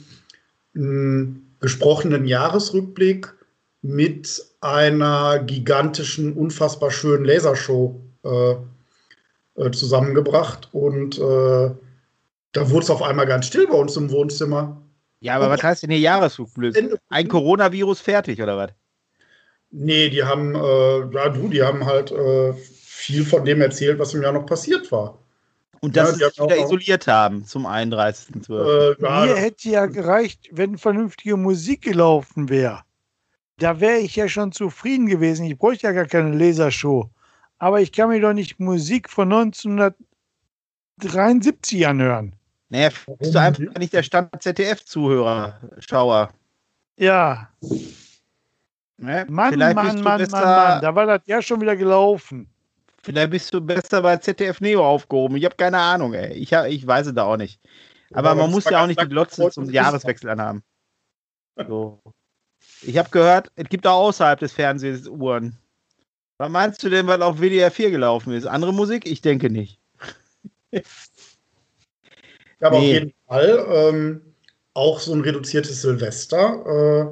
einen gesprochenen Jahresrückblick mit einer gigantischen, unfassbar schönen Lasershow äh, äh, zusammengebracht. Und äh, da wurde es auf einmal ganz still bei uns im Wohnzimmer. Ja, aber was heißt denn hier Jahresrückblick? Ein Coronavirus fertig, oder was? Nee, die haben, äh, ja du, die haben halt äh, viel von dem erzählt, was im Jahr noch passiert war. Und Ja, dass die sie wieder auch- isoliert haben zum 31.12. Äh, ja, Mir hätte ja gereicht, wenn vernünftige Musik gelaufen wäre. Da wäre ich ja schon zufrieden gewesen. Ich bräuchte ja gar keine Lasershow. Aber ich kann mir doch nicht Musik von 1973 anhören. Naja, bist du einfach nicht der Stand-ZDF-Zuhörer, Schauer. Ja, Ne? Mann, vielleicht Mann, bist du Mann, besser, Mann, Mann. Da war das ja schon wieder gelaufen. Vielleicht bist du besser bei ZDF Neo aufgehoben. Ich habe keine Ahnung, ey. Ich, hab, ich weiß es da auch nicht. Aber Aber man muss ja auch nicht die Glotze zum Jahreswechsel anhaben. So. Ich habe gehört, es gibt auch außerhalb des Fernsehens Uhren. Was meinst du denn, was auf WDR 4 gelaufen ist? Andere Musik? Ich denke nicht. Ja, aber Nee. auf jeden Fall ähm, auch so ein reduziertes Silvester äh,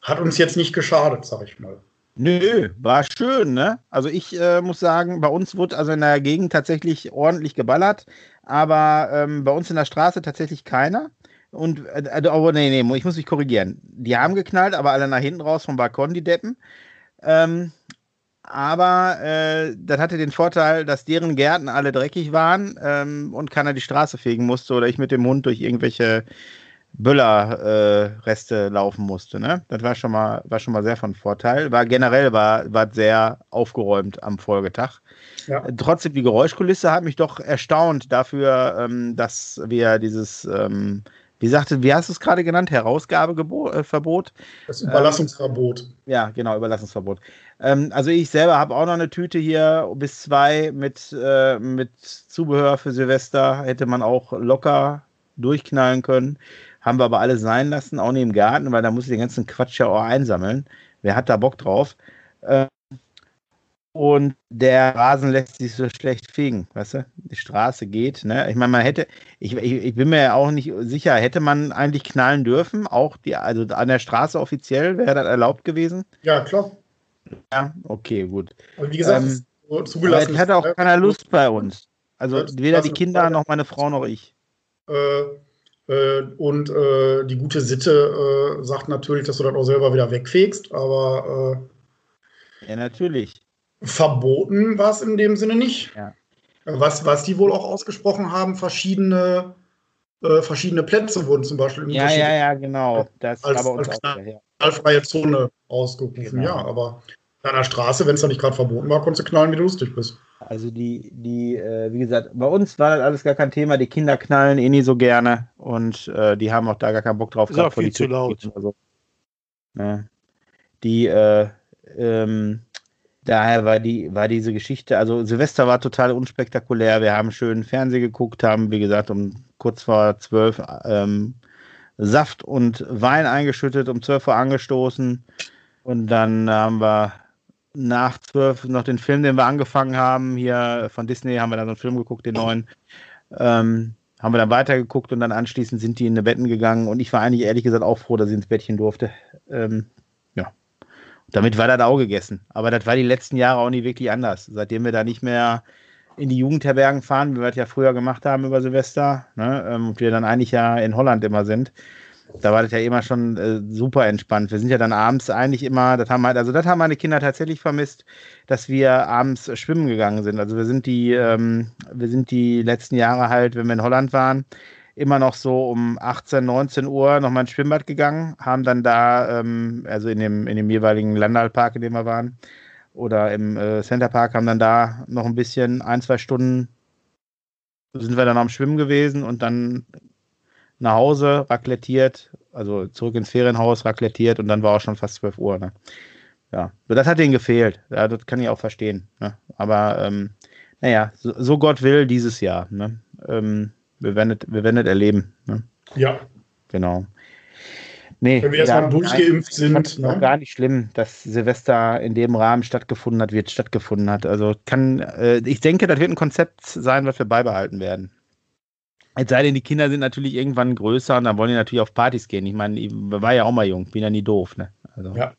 hat uns jetzt nicht geschadet, sag ich mal. Nö, war schön, ne? Also ich äh, muss sagen, bei uns wurde also in der Gegend tatsächlich ordentlich geballert, aber ähm, bei uns in der Straße tatsächlich keiner. Und, äh, äh, oh, nee, nee, ich muss mich korrigieren. Die haben geknallt, aber alle nach hinten raus vom Balkon, die Deppen. Ähm, aber äh, das hatte den Vorteil, dass deren Gärten alle dreckig waren ähm, und keiner die Straße fegen musste oder ich mit dem Hund durch irgendwelche Böller-Reste laufen musste. Ne? Das war schon mal, war schon mal sehr von Vorteil. War generell war, war sehr aufgeräumt am Folgetag. Ja. Äh, Trotzdem die Geräuschkulisse hat mich doch erstaunt dafür, ähm, dass wir dieses, ähm, wie sagte, wie hast du es gerade genannt, Herausgabeverbot? Äh, Verbot? Das Überlassungsverbot. Ja, genau, Überlassungsverbot. Ähm, also ich selber habe auch noch eine Tüte hier bis zwei mit, äh, mit Zubehör für Silvester. Hätte man auch locker durchknallen können. Haben wir aber alle sein lassen, auch nicht im Garten, weil da muss ich den ganzen Quatsch ja auch einsammeln. Wer hat da Bock drauf? Ähm, und der Rasen lässt sich so schlecht fegen, weißt du? Die Straße geht, ne? Ich meine, man hätte, ich, ich, ich bin mir ja auch nicht sicher, hätte man eigentlich knallen dürfen, auch die, also an der Straße offiziell, wäre das erlaubt gewesen? Ja, klar. Ja, okay, gut. Aber wie gesagt, Ähm, so zugelassen. hatte auch keiner Lust bei uns. Also weder die Kinder noch meine Frau noch ich. Äh, äh, und äh, die gute Sitte äh, sagt natürlich, dass du das auch selber wieder wegfegst, aber Ja, natürlich. Verboten war es in dem Sinne nicht. Ja. Was, was die wohl auch ausgesprochen haben, verschiedene äh, verschiedene Plätze wurden zum Beispiel. in Ja, ja, ja, genau. Das Als- war bei uns als auch. Ja. knallfreie Zone ausgerufen. Genau. Ja, aber an der Straße, wenn es da nicht gerade verboten war, konntest du knallen, wie du lustig bist. Also die, die, äh, wie gesagt, bei uns war das alles gar kein Thema. Die Kinder knallen eh nie so gerne und äh, die haben auch da gar keinen Bock drauf. Ist gehabt, auch viel die zu laut. So. Ja. Die, äh, ähm, daher war die, war diese Geschichte, also Silvester war total unspektakulär. Wir haben schön Fernsehen geguckt, haben, wie gesagt, um kurz vor zwölf ähm, Saft und Wein eingeschüttet, um zwölf Uhr angestoßen. Und dann haben wir nach zwölf noch den Film, den wir angefangen haben, hier von Disney, haben wir dann so einen Film geguckt, den neuen. Ähm, haben wir dann weitergeguckt und dann anschließend sind die in die Betten gegangen und ich war eigentlich ehrlich gesagt auch froh, dass ich ins Bettchen durfte. Ähm. Damit war das auch gegessen. Aber das war die letzten Jahre auch nie wirklich anders. Seitdem wir da nicht mehr in die Jugendherbergen fahren, wie wir das ja früher gemacht haben über Silvester, ne, ähm, und wir dann eigentlich ja in Holland immer sind, da war das ja immer schon äh, super entspannt. Wir sind ja dann abends eigentlich immer, das haben halt, also das haben meine Kinder tatsächlich vermisst, dass wir abends schwimmen gegangen sind. Also wir sind die, ähm, wir sind die letzten Jahre halt, wenn wir in Holland waren, immer noch so um 18, 19 Uhr nochmal ins Schwimmbad gegangen, haben dann da, ähm, also in dem, in dem jeweiligen Landalpark, in dem wir waren, oder im äh, Centerpark, haben dann da noch ein bisschen, ein, zwei Stunden sind wir dann am Schwimmen gewesen und dann nach Hause, raclettiert, also zurück ins Ferienhaus, raclettiert und dann war auch schon fast 12 Uhr. Ne? Ja, das hat denen gefehlt. Ja, das kann ich auch verstehen. Ne? Aber ähm, naja, so, so Gott will dieses Jahr. Ne? Ähm, wir, werden es, wir werden es erleben. Ne? Ja, Genau. Nee, wenn wir erstmal durchgeimpft sind. Ne? gar nicht schlimm, dass Silvester in dem Rahmen stattgefunden hat, wie es stattgefunden hat. Also kann, äh, ich denke, das wird ein Konzept sein, was wir beibehalten werden. Es sei denn, die Kinder sind natürlich irgendwann größer und dann wollen die natürlich auf Partys gehen. Ich meine, ich war ja auch mal jung, bin ja nie doof, ne? Also, Ja.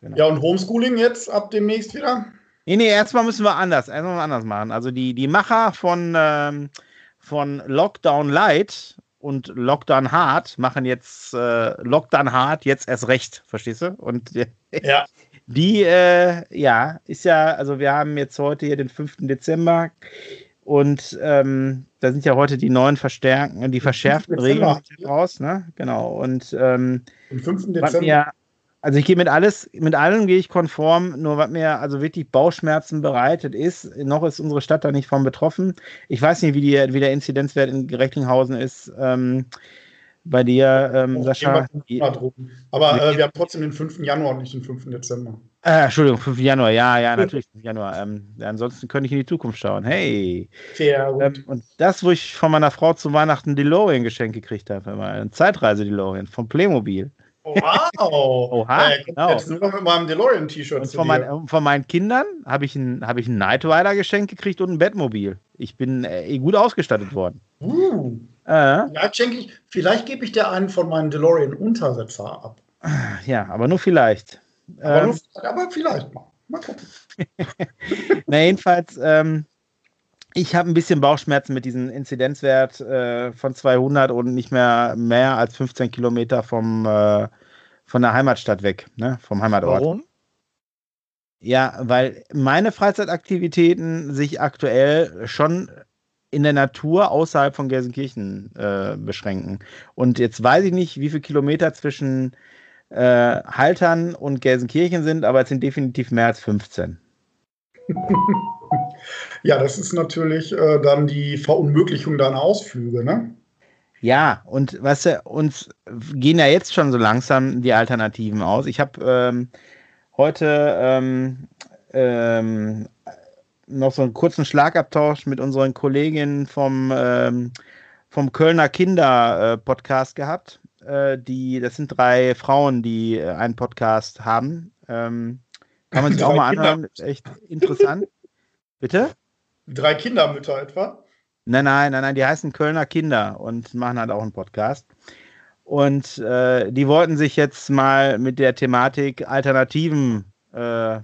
genau. Ja, und Homeschooling jetzt ab demnächst wieder? Nee, nee, erstmal müssen wir anders, erstmal anders machen. Also die, die Macher von, ähm, von Lockdown Light und Lockdown Hard machen jetzt äh, Lockdown Hard jetzt erst recht, verstehst du? Und Ja. die, äh, ja, ist ja, also wir haben jetzt heute hier den 5. Dezember und ähm, da sind ja heute die neuen verstärkten, die verschärften. Regeln raus, ne? Genau. Und ähm, Am 5. was Dezember. Also ich gehe mit alles, mit allem gehe ich konform, nur was mir also wirklich Bauchschmerzen bereitet ist, noch ist unsere Stadt da nicht von betroffen. Ich weiß nicht, wie, die, wie der Inzidenzwert in Recklinghausen ist. Ähm, bei dir, ähm, Sascha. Aber äh, wir haben trotzdem den 5. Januar und nicht den 5. Dezember. äh, Entschuldigung, 5. Januar, ja, ja, natürlich 5. Januar. Ähm, ansonsten könnte ich in die Zukunft schauen. Hey. Fair. Ähm, und das, wo ich von meiner Frau zu Weihnachten DeLorean geschenkt gekriegt habe, eine Zeitreise DeLorean vom Playmobil. Wow. Oha, äh, genau. Jetzt nur noch mit meinem DeLorean-T-Shirt Und von, mein, von meinen Kindern habe ich ein, hab ich ein Night Rider geschenkt gekriegt und ein Bettmobil. Ich bin äh, gut ausgestattet worden. Uh, Äh, vielleicht schenke ich, vielleicht gebe ich dir einen von meinen DeLorean-Untersetzer ab. ja, aber nur vielleicht. Aber, Ähm, nur, aber vielleicht mal. Mal gucken. na, jedenfalls, ähm, ich habe ein bisschen Bauchschmerzen mit diesem Inzidenzwert äh, von 200 und nicht mehr mehr als 15 Kilometer vom, äh, von der Heimatstadt weg, ne, vom Heimatort. Warum? Ja, weil meine Freizeitaktivitäten sich aktuell schon in der Natur außerhalb von Gelsenkirchen äh, beschränken. Und jetzt weiß ich nicht, wie viele Kilometer zwischen äh, Haltern und Gelsenkirchen sind, aber es sind definitiv mehr als 15. Ja, das ist natürlich äh, dann die Verunmöglichung deiner Ausflüge, ne? Ja, und weißt du, uns gehen ja jetzt schon so langsam die Alternativen aus. Ich habe ähm, heute ähm, ähm, noch so einen kurzen Schlagabtausch mit unseren Kolleginnen vom, ähm, vom Kölner Kinder-Podcast gehabt. Äh, die, das sind drei Frauen, die äh, einen Podcast haben. Ähm, kann man sich auch mal anhören, ist echt interessant. Bitte? Drei Kindermütter etwa. Nein, nein, nein, nein, die heißen Kölner Kinder und machen halt auch einen Podcast. Und äh, die wollten sich jetzt mal mit der Thematik Alternativen äh,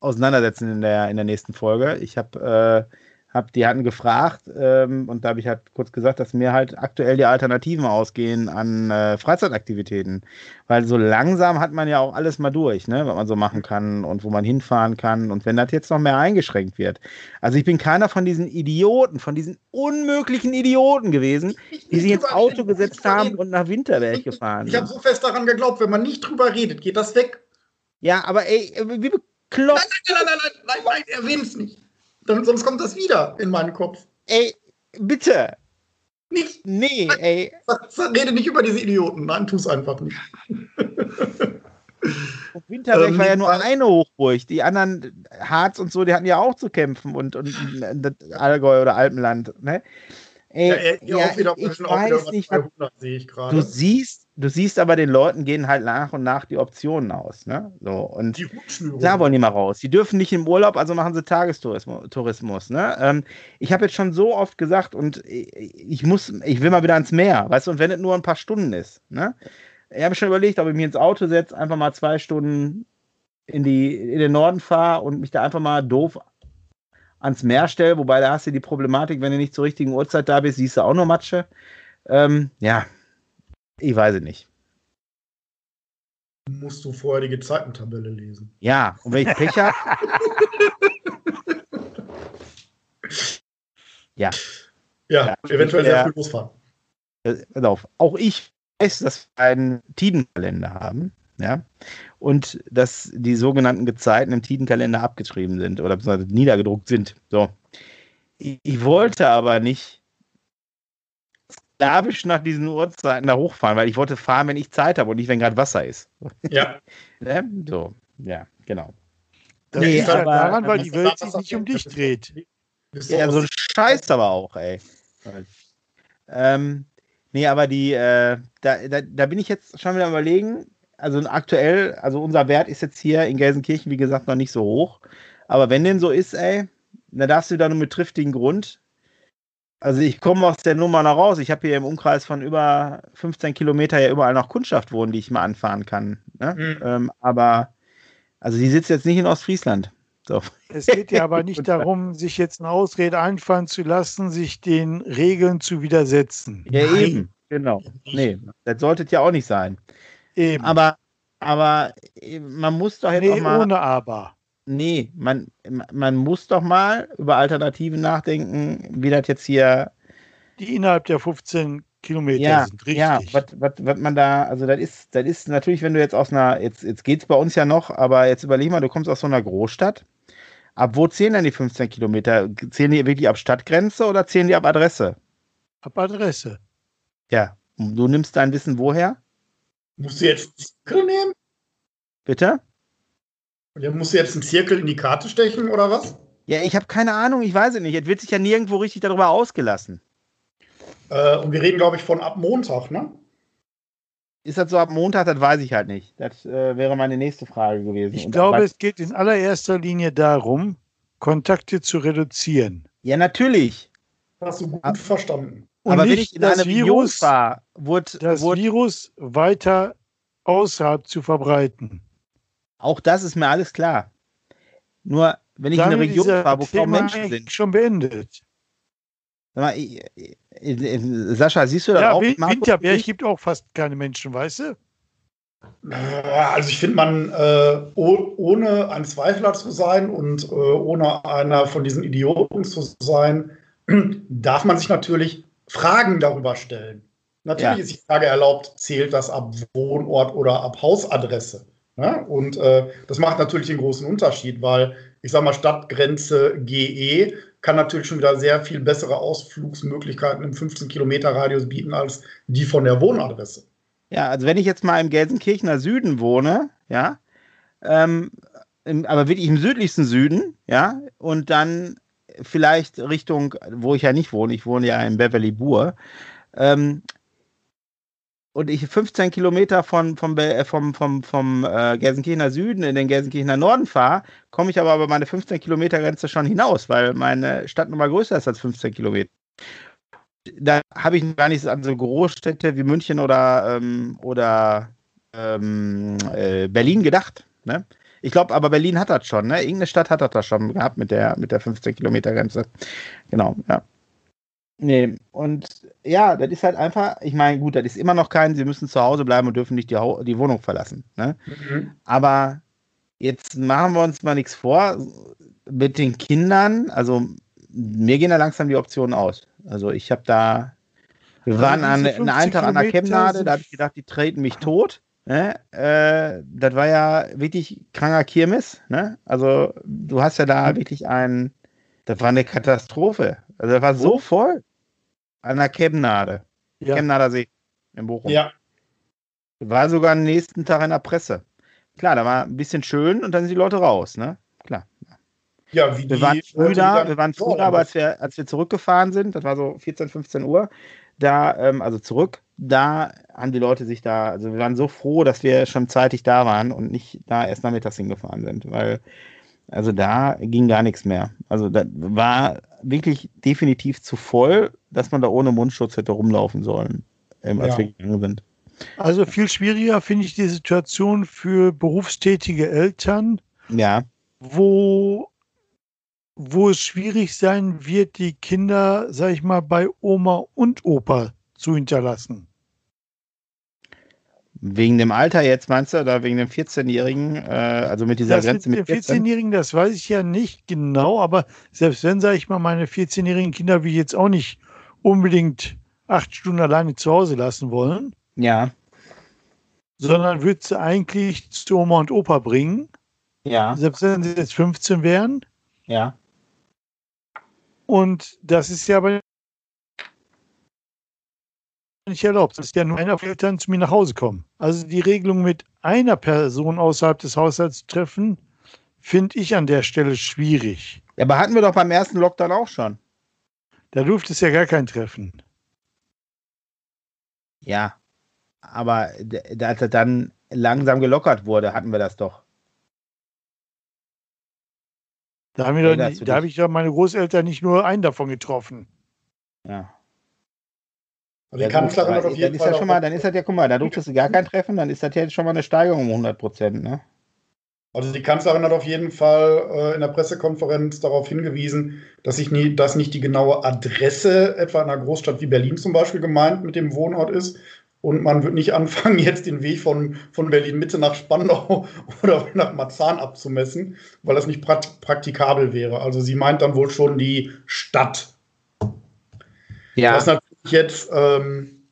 auseinandersetzen in der, in der nächsten Folge. Ich habe hab, die hatten gefragt ähm, und da habe ich halt kurz gesagt, dass mir halt aktuell die Alternativen ausgehen an äh, Freizeitaktivitäten. Weil so langsam hat man ja auch alles mal durch, ne, was man so machen kann und wo man hinfahren kann. Und wenn das jetzt noch mehr eingeschränkt wird. Also ich bin keiner von diesen Idioten, von diesen unmöglichen Idioten gewesen, die sich ins Auto gesetzt haben und nach Winterberg gefahren Ich habe so fest daran geglaubt, wenn man nicht drüber redet, geht das weg. Ja, aber ey, wie bekloppt. Nein, nein, nein, nein, nein, nein, nein, erwähne es nicht. Dann, sonst kommt das wieder in meinen Kopf. Ey, bitte. Nicht. Nee, ey. Rede nicht über diese Idioten. Nein, tu es einfach nicht. Winterberg ähm, war ja nur eine Hochburg. Die anderen, Harz und so, die hatten ja auch zu kämpfen und, und Allgäu oder Alpenland. Ne? Ey, ja, ja, wieder, ich weiß nicht, 200, ich du siehst, du siehst aber den Leuten gehen halt nach und nach die Optionen aus, ne? So und da wollen die mal raus. Die dürfen nicht im Urlaub, also machen sie Tagestourismus, Tourismus, ne? Ähm, ich habe jetzt schon so oft gesagt und ich muss, ich will mal wieder ans Meer, weißt du? Und wenn es nur ein paar Stunden ist, ne? Ich habe schon überlegt, ob ich mich ins Auto setze, einfach mal zwei Stunden in die in den Norden fahre und mich da einfach mal doof ans Meer stelle, wobei da hast du die Problematik, wenn du nicht zur richtigen Uhrzeit da bist, siehst du auch nur Matsche. Ähm, ja, ich weiß es nicht. Musst du vorher die Gezeitentabelle lesen. Ja, und wenn ich Pech habe. ja. Ja, ja eventuell sehr früh losfahren. Äh, pass auf, auch ich weiß, dass wir einen Tidenkalender haben. Ja, und dass die sogenannten Gezeiten im Tidenkalender abgeschrieben sind oder niedergedruckt sind. So. Ich, ich wollte aber nicht sklavisch nach diesen Uhrzeiten da hochfahren, weil ich wollte fahren, wenn ich Zeit habe und nicht, wenn gerade Wasser ist. Ja. ne? So, ja, genau. Das nee, liegt aber, daran, weil die Welt sich nicht um dich dreht. Ja, so ein Scheiß aber auch, ey. Ähm, nee, aber die, äh, da, da, da bin ich jetzt schon wieder überlegen, also aktuell, also unser Wert ist jetzt hier in Gelsenkirchen, wie gesagt, noch nicht so hoch. Aber wenn denn so ist, ey, dann darfst du da nur mit triftigen Grund. Also ich komme aus der Nummer noch raus. Ich habe hier im Umkreis von über 15 Kilometer ja überall noch Kundschaft wohnen, die ich mal anfahren kann. Ne? Mhm. Ähm, aber also die sitzt jetzt nicht in Ostfriesland. So. Es geht ja aber nicht darum, sich jetzt eine Ausrede einfallen zu lassen, sich den Regeln zu widersetzen. Ja, Nein. eben. Genau. Nee, das sollte ja auch nicht sein. Eben. Aber, aber man muss doch jetzt nee, auch mal. Ohne aber. Nee, man, man muss doch mal über Alternativen nachdenken, wie das jetzt hier. Die innerhalb der 15 Kilometer ja, sind, richtig. Ja, was man da, also das ist, das ist natürlich, wenn du jetzt aus einer, jetzt, jetzt geht es bei uns ja noch, aber jetzt überleg mal, du kommst aus so einer Großstadt. Ab wo zählen denn die 15 Kilometer? Zählen die wirklich ab Stadtgrenze oder zählen die ab Adresse? Ab Adresse. Ja, du nimmst dein Wissen woher? Musst du jetzt nehmen? Bitte? Ja, musst du jetzt einen Zirkel in die Karte stechen oder was? Ja, ich habe keine Ahnung, ich weiß es nicht. Es wird sich ja nirgendwo richtig darüber ausgelassen. Äh, und wir reden, glaube ich, von ab Montag, ne? Ist das so ab Montag? Das weiß ich halt nicht. Das äh, wäre meine nächste Frage gewesen. Ich Und glaube, es geht in allererster Linie darum, Kontakte zu reduzieren. Ja, natürlich. Hast du gut Ab verstanden. Und aber wenn ich in das Virus war, wurde das wurde, Virus weiter außerhalb zu verbreiten. Auch das ist mir alles klar. Nur wenn ich Dann in einer Region war, wo kaum Menschen sind. Schon beendet. Mal, ich, ich, ich, Sascha, siehst du da ja, auch? Winterberg gibt auch fast keine Menschen, weißt du? Also ich finde, man äh, ohne ein Zweifler zu sein und äh, ohne einer von diesen Idioten zu sein, darf man sich natürlich Fragen darüber stellen. Natürlich ja. ist die Frage erlaubt, zählt das ab Wohnort oder ab Hausadresse? Ja? Und äh, das macht natürlich den großen Unterschied, weil ich sage mal, Stadtgrenze GE kann natürlich schon wieder sehr viel bessere Ausflugsmöglichkeiten im 15 Kilometer Radius bieten als die von der Wohnadresse. Ja, also wenn ich jetzt mal im Gelsenkirchener Süden wohne, ja, ähm, im, aber wirklich im südlichsten Süden, ja, und dann vielleicht Richtung, wo ich ja nicht wohne, ich wohne ja in Beverly Bur, ähm, und ich 15 Kilometer von, vom, äh, vom, vom, vom äh, Gelsenkirchener Süden in den Gelsenkirchener Norden fahre, komme ich aber über meine 15 Kilometer Grenze schon hinaus, weil meine Stadt nochmal größer ist als 15 Kilometer. Da habe ich gar nicht an so Großstädte wie München oder, ähm, oder ähm, äh, Berlin gedacht. Ne? Ich glaube, aber Berlin hat das schon, ne? Irgendeine Stadt hat das schon gehabt mit der, mit der 15 Kilometer Grenze. Genau, ja. Nee, und ja, das ist halt einfach, ich meine, gut, das ist immer noch kein, sie müssen zu Hause bleiben und dürfen nicht die, Hau- die Wohnung verlassen. Ne? Mhm. Aber jetzt machen wir uns mal nichts vor. Mit den Kindern, also mir gehen da langsam die Optionen aus. Also ich habe da, wir Also waren an, an einen Tag an der 50 Chemnade, Kilometer da habe ich gedacht, die treten mich tot. Ne? Äh, das war ja wirklich kranker Kirmes. Ne? Also du hast ja da wirklich ein, das war eine Katastrophe. Also das war so voll an der Chemnade. Ja. Chemnader See in Bochum. Ja, War sogar am nächsten Tag in der Presse. Klar, da war ein bisschen schön und dann sind die Leute raus, ne? Klar. ja, wie Wir die waren früh da, wir waren früh Ja, da, aber als wir, als wir zurückgefahren sind, das war so 14, 15 Uhr, da, ähm, also zurück, da haben die Leute sich da, also wir waren so froh, dass wir schon zeitig da waren und nicht da erst nachmittags hingefahren sind, weil, also da ging gar nichts mehr. Also das war wirklich definitiv zu voll, dass man da ohne Mundschutz hätte rumlaufen sollen, ähm, als Ja. wir gegangen sind. Also viel schwieriger finde ich die Situation für berufstätige Eltern, Ja, wo, wo es schwierig sein wird, die Kinder, sag ich mal, bei Oma und Opa zu hinterlassen. Wegen dem Alter jetzt meinst du, oder wegen dem 14-Jährigen, äh, also mit dieser Das mit Grenze mit 14? 14-Jährigen, das weiß ich ja nicht genau, aber selbst wenn, sage ich mal, meine 14-jährigen Kinder will ich jetzt auch nicht unbedingt acht Stunden alleine zu Hause lassen wollen, Ja, sondern würde sie eigentlich zu Oma und Opa bringen, ja, selbst wenn sie jetzt 15 wären. ja. Und das ist ja aber nicht erlaubt. Das ist ja nur einer den Eltern zu mir nach Hause kommen. Also die Regelung mit einer Person außerhalb des Haushalts treffen, finde ich an der Stelle schwierig. Ja, aber hatten wir doch beim ersten Lockdown auch schon. Da durfte es ja gar kein Treffen. Ja, aber als er dann langsam gelockert wurde, hatten wir das doch. Da haben wir doch da habe ich doch meine Großeltern nicht nur einen davon getroffen. Ja. Also Ja, die Kanzlerin hat auf dann jeden ist Fall. ja schon mal, dann ist das ja, guck mal, da durftest du gar kein Treffen, dann ist das ja schon mal eine Steigerung um 100 Prozent, ne? Also die Kanzlerin hat auf jeden Fall äh, in der Pressekonferenz darauf hingewiesen, dass sich nie, dass nicht die genaue Adresse etwa in einer Großstadt wie Berlin zum Beispiel gemeint mit dem Wohnort ist. Und man wird nicht anfangen, jetzt den Weg von, von Berlin Mitte nach Spandau oder nach Marzahn abzumessen, weil das nicht prakt praktikabel wäre. Also sie meint dann wohl schon die Stadt. Das ist natürlich jetzt ähm,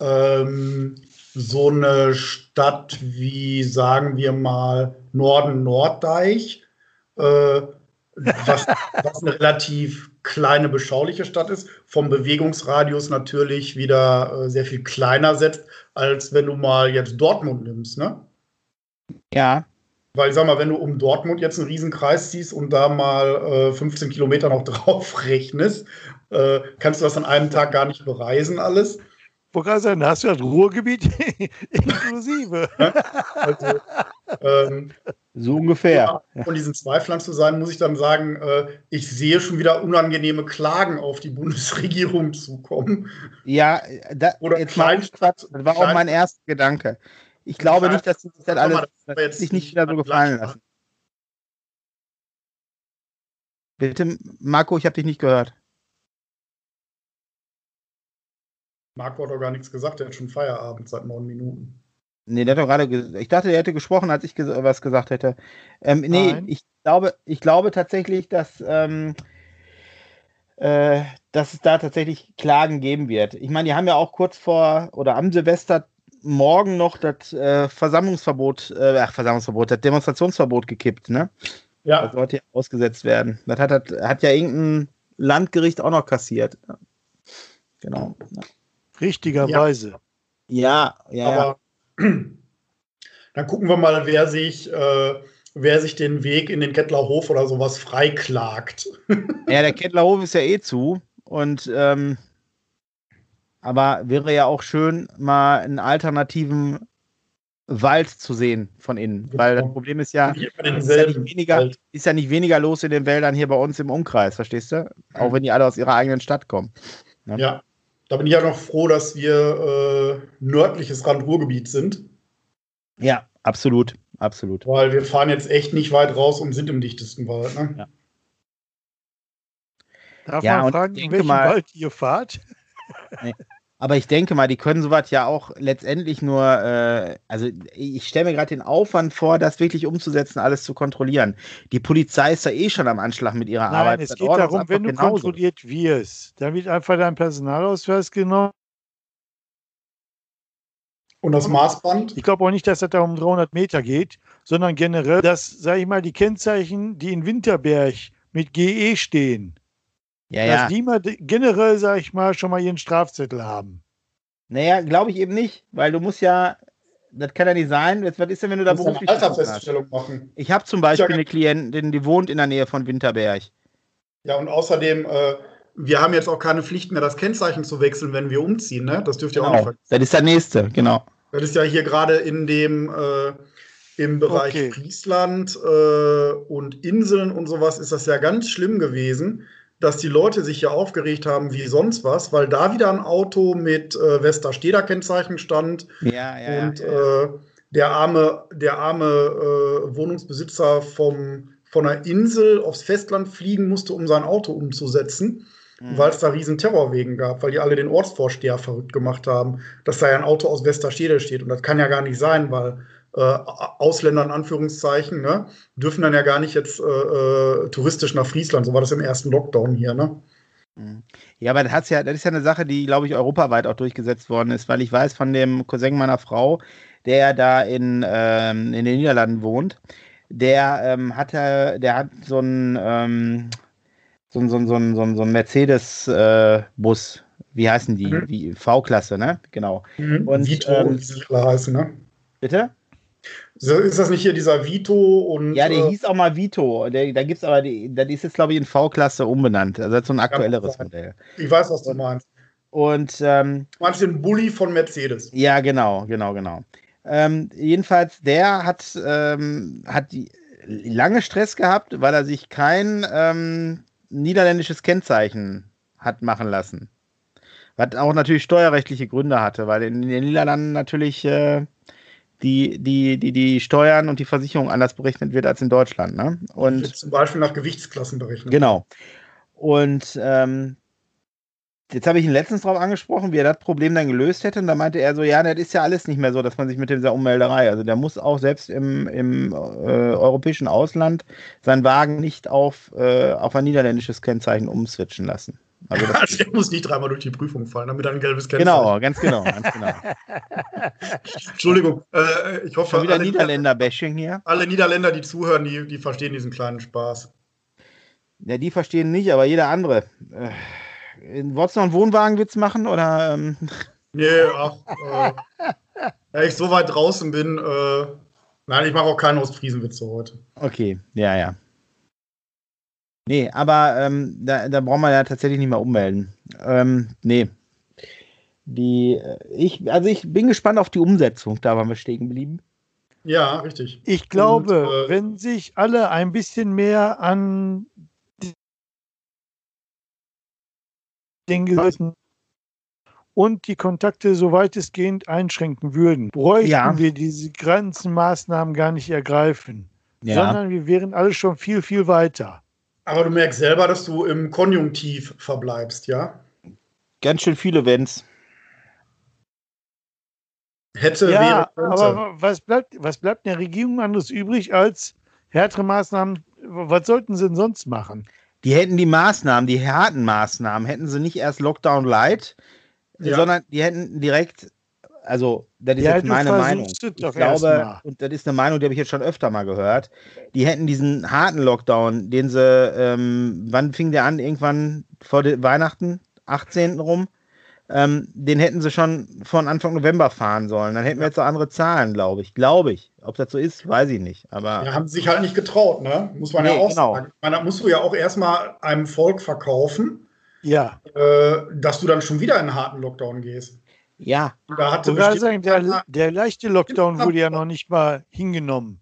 ähm, so eine Stadt wie, sagen wir mal, Norden-Norddeich, äh, was, was eine relativ kleine, beschauliche Stadt ist, vom Bewegungsradius natürlich wieder äh, sehr viel kleiner setzt, als wenn du mal jetzt Dortmund nimmst, ne? Ja, Weil ich sag mal, wenn du um Dortmund jetzt einen Riesenkreis ziehst und da mal äh, 15 Kilometer noch drauf rechnest, äh, kannst du das an einem Tag gar nicht bereisen alles. Wo sagen, da hast du das Ruhrgebiet inklusive. Also, ähm, so ungefähr. von diesen Zweiflern zu sein, muss ich dann sagen, äh, ich sehe schon wieder unangenehme Klagen auf die Bundesregierung zukommen. Ja, da, Oder jetzt mal Kleinstadt- das war auch mein erster Gedanke. Ich glaube nicht, dass sie sich das mal, alles das sich nicht wieder so gefallen lassen. Bitte, Marco, ich habe dich nicht gehört. Marco hat doch gar nichts gesagt, er hat schon Feierabend seit neun Minuten. Nee, der hat doch gerade, ge- ich dachte, er hätte gesprochen, als ich ges was gesagt hätte. Ähm, nee, Nein. ich glaube, ich glaube tatsächlich, dass, ähm, äh, dass es da tatsächlich Klagen geben wird. Ich meine, die haben ja auch kurz vor oder am Silvester morgen noch das äh, Versammlungsverbot, äh, ach, Versammlungsverbot, das Demonstrationsverbot gekippt, ne? Das Ja, sollte ja ausgesetzt werden. Das hat, hat, hat ja irgendein Landgericht auch noch kassiert. Ja. Genau. Richtigerweise. Ja, ja, ja. aber dann gucken wir mal, wer sich, äh, wer sich den Weg in den Kettlerhof oder sowas freiklagt. Ja, der Kettlerhof ist ja eh zu. Und ähm, aber wäre ja auch schön, mal einen alternativen Wald zu sehen von innen. Weil das Problem ist ja, ist ja, weniger, ist ja nicht weniger los in den Wäldern hier bei uns im Umkreis, verstehst du? Auch wenn die alle aus ihrer eigenen Stadt kommen. Ja, da bin ich ja noch froh, dass wir äh, nördliches Rand-Ruhrgebiet sind. Ja, absolut. absolut. Weil wir fahren jetzt echt nicht weit raus und sind im dichtesten Wald. Ne? Ja. Darf Ja, man fragen, in welchem mal- Wald ihr fahrt? Aber ich denke mal, die können sowas ja auch letztendlich nur, äh, also ich stelle mir gerade den Aufwand vor, das wirklich umzusetzen, alles zu kontrollieren. Die Polizei ist da eh schon am Anschlag mit ihrer Arbeit. Nein, es Das geht darum, wenn du genauso. kontrolliert wirst, dann wird einfach dein Personalausweis genommen. Und das Maßband? Ich glaube auch nicht, dass es da um 300 Meter geht, sondern generell, dass, sage ich mal, die Kennzeichen, die in Winterberg mit GE stehen, Ja, dass ja. die mal generell, sage ich mal, schon mal ihren Strafzettel haben. Naja, glaube ich eben nicht, weil du musst ja, das kann ja nicht sein. Jetzt, was ist denn, wenn du da beruflich hast? Altersfeststellung machen. Ich habe zum Beispiel Ja, eine Klientin, die wohnt in der Nähe von Winterberg. Ja, und außerdem, äh, wir haben jetzt auch keine Pflicht mehr, das Kennzeichen zu wechseln, wenn wir umziehen. Ne? Das dürft ihr auch nicht Genau. vergessen. Das ist der nächste, genau. Das ist ja hier gerade in dem äh, im Bereich Okay. Friesland äh, und Inseln und sowas ist das ja ganz schlimm gewesen, dass die Leute sich ja aufgeregt haben wie sonst was, weil da wieder ein Auto mit äh, Westersteder-Kennzeichen stand Ja, ja, und ja. Äh, der arme, der arme äh, Wohnungsbesitzer vom, von einer Insel aufs Festland fliegen musste, um sein Auto umzusetzen Mhm. weil es da riesen Terrorwegen gab, weil die alle den Ortsvorsteher verrückt gemacht haben, dass da ja ein Auto aus Westerstede steht. Und das kann ja gar nicht sein, weil äh, Ausländer in Anführungszeichen ne, dürfen dann ja gar nicht jetzt äh, äh, touristisch nach Friesland. So war das im ersten Lockdown hier. Ne? Mhm. Ja, aber das, hat's ja, das ist ja eine Sache, die, glaube ich, europaweit auch durchgesetzt worden ist, weil ich weiß von dem Cousin meiner Frau, der da in, ähm, in den Niederlanden wohnt, der ähm, hatte, der hat so einen ähm, so ein, so ein, so ein, so ein, so ein Mercedes-Bus. Wie heißen die? Mhm. Wie V-Klasse, ne? Genau. Und, Vito, ähm, wie sie alle heißen. Ne? Bitte? So, Ist das nicht hier dieser Vito und Ja, der äh, hieß auch mal Vito. Der, da gibt's aber, die, das ist jetzt, glaube ich, in V-Klasse umbenannt. Also das ist so ein aktuelleres. Modell. ich weiß, was du meinst. Und ähm, Du meinst den Bulli von Mercedes. Ja, genau, genau, genau. Ähm, jedenfalls, der hat, ähm, hat die, lange Stress gehabt, weil er sich kein ähm, niederländisches Kennzeichen hat machen lassen. Was auch natürlich steuerrechtliche Gründe hatte, weil in den Niederlanden natürlich äh, die, die, die, die Steuern und die Versicherung anders berechnet wird als in Deutschland. Ne? Und zum Beispiel nach Gewichtsklassen berechnet. Genau. Und ähm, jetzt habe ich ihn letztens darauf angesprochen, wie er das Problem dann gelöst hätte. Und da meinte er so, ja, das ist ja alles nicht mehr so, dass man sich mit dieser Ummelderei, also der muss auch selbst im, im äh, europäischen Ausland seinen Wagen nicht auf, äh, auf ein niederländisches Kennzeichen umswitchen lassen. Also das, der muss nicht dreimal durch die Prüfung fallen, damit er ein gelbes Kennzeichen genau, ganz genau, ganz genau. Entschuldigung, äh, ich hoffe, Schon wieder alle, Niederländer-Bashing hier. alle Niederländer, die zuhören, die, die verstehen diesen kleinen Spaß. Ja, die verstehen nicht, aber jeder andere. Äh, wolltest du noch einen Wohnwagenwitz machen oder? Ähm, Nee, ach, äh, da ich so weit draußen bin, äh, nein, ich mache auch keine Ostfriesenwitze heute. Okay, ja, ja. Nee, aber ähm, da, da brauchen wir ja tatsächlich nicht mehr ummelden. Ähm, nee. Die, äh, ich, also ich bin gespannt auf die Umsetzung, da waren wir stehen geblieben. Ja, richtig. Ich glaube, Und, äh, wenn sich alle ein bisschen mehr an den Gesetzen und die Kontakte so weitestgehend einschränken würden, bräuchten Ja. wir diese ganzen Maßnahmen gar nicht ergreifen, sondern wir wären alle schon viel, viel weiter. Aber du merkst selber, dass du im Konjunktiv verbleibst, ja? ganz schön viele Wenns. Hätte, Ja, wäre, könnte. aber was bleibt, was bleibt der Regierung anderes übrig als härtere Maßnahmen? Was sollten sie denn sonst machen? Die hätten die Maßnahmen, die harten Maßnahmen, hätten sie nicht erst Lockdown Light, Ja. sondern die hätten direkt, also das ist Ja, jetzt meine Meinung. Ich glaube, und das ist eine Meinung, die habe ich jetzt schon öfter mal gehört, die hätten diesen harten Lockdown, den sie, ähm, wann fing der an? Irgendwann vor Weihnachten, 18. rum, ähm, den hätten sie schon von Anfang November fahren sollen. Dann hätten wir jetzt so andere Zahlen, glaube ich. Glaube ich. Ob das so ist, weiß ich nicht. Aber Ja, haben sie sich halt nicht getraut, ne? Muss man ja Nee, auch genau. sagen. Meine, da musst du ja auch erstmal einem Volk verkaufen, Ja, äh, dass du dann schon wieder in einen harten Lockdown gehst. Ja, Da hatte bestimmt sagen, der, der leichte Lockdown wurde ja noch nicht mal hingenommen.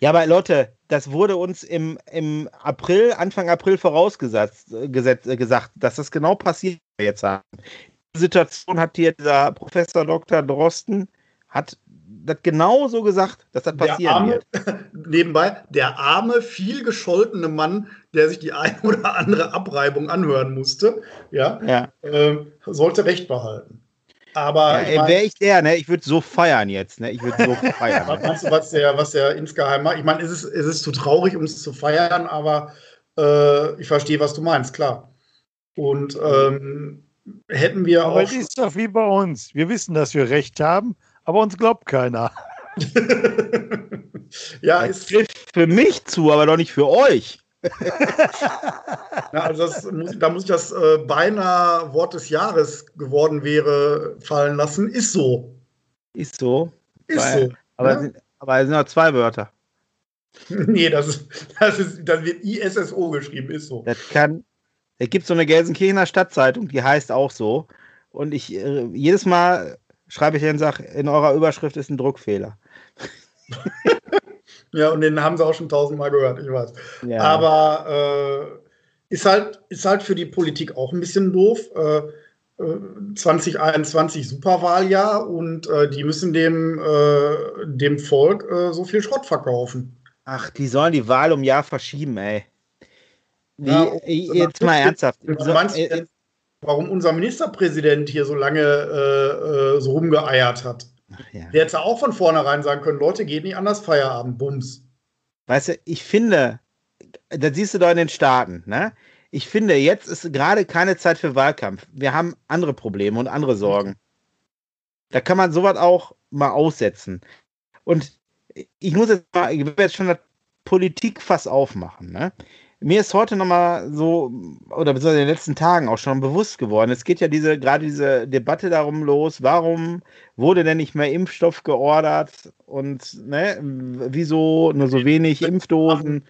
Ja, aber Leute, das wurde uns im, im April, Anfang April vorausgesetzt, äh, gesetzt, äh, gesagt, dass das genau passiert was wir jetzt haben. Die Situation hat hier dieser Professor Dr. Drosten, hat das genau so gesagt, dass das passieren arme, wird. nebenbei, der arme, viel gescholtene Mann, der sich die ein oder andere Abreibung anhören musste, ja, Ja. äh, sollte Recht behalten. Aber Ja, Wäre ich der, ne? Ich würde so feiern jetzt, ne? Ich würde so feiern. was meinst du, was der, was der insgeheim macht? Ich meine, es ist, es ist zu traurig, um es zu feiern, aber äh, ich verstehe, was du meinst, klar. Und ähm, hätten wir Aber auch. es ist doch wie bei uns. Wir wissen, dass wir Recht haben, aber uns glaubt keiner. ja, Das ist, trifft für mich zu, aber doch nicht für euch. Ja, also das da muss ich das äh, beinahe Wort des Jahres geworden wäre fallen lassen. Ist so. Ist so. Ist Weil- so. Aber, Ja. es sind, aber es sind noch zwei Wörter. Nee, das ist, das ist, das wird ISSO geschrieben, ist so. Das kann. Es gibt so eine Gelsenkirchener Stadtzeitung, die heißt auch so. Und ich äh, jedes Mal schreibe ich und sage, in eurer Überschrift ist ein Druckfehler. Ja, und den haben sie auch schon tausendmal gehört, ich weiß. Ja. Aber äh, ist, halt, ist halt für die Politik auch ein bisschen doof. Äh, äh, 2021 Superwahljahr und äh, die müssen dem, äh, dem Volk äh, so viel Schrott verkaufen. Ach, die sollen die Wahl um Jahr verschieben, ey. Die, Ja, und- jetzt mal ernsthaft. So, meinst du äh, warum unser Ministerpräsident hier so lange äh, äh, so rumgeeiert hat? Ja. Der hätte auch von vornherein sagen können, Leute, geht nicht anders, Feierabend, Bums. Weißt du, ich finde, das siehst du doch in den Staaten, ne? Ich finde, jetzt ist gerade keine Zeit für Wahlkampf. Wir haben andere Probleme und andere Sorgen. Da kann man sowas auch mal aussetzen. Und ich muss jetzt mal, ich will jetzt schon das Politikfass aufmachen, ne? Mir ist heute nochmal so, oder beziehungsweise in den letzten Tagen auch schon bewusst geworden, es geht ja diese, gerade diese Debatte darum los, warum wurde denn nicht mehr Impfstoff geordert und ne, wieso nur so wenig Impfdosen?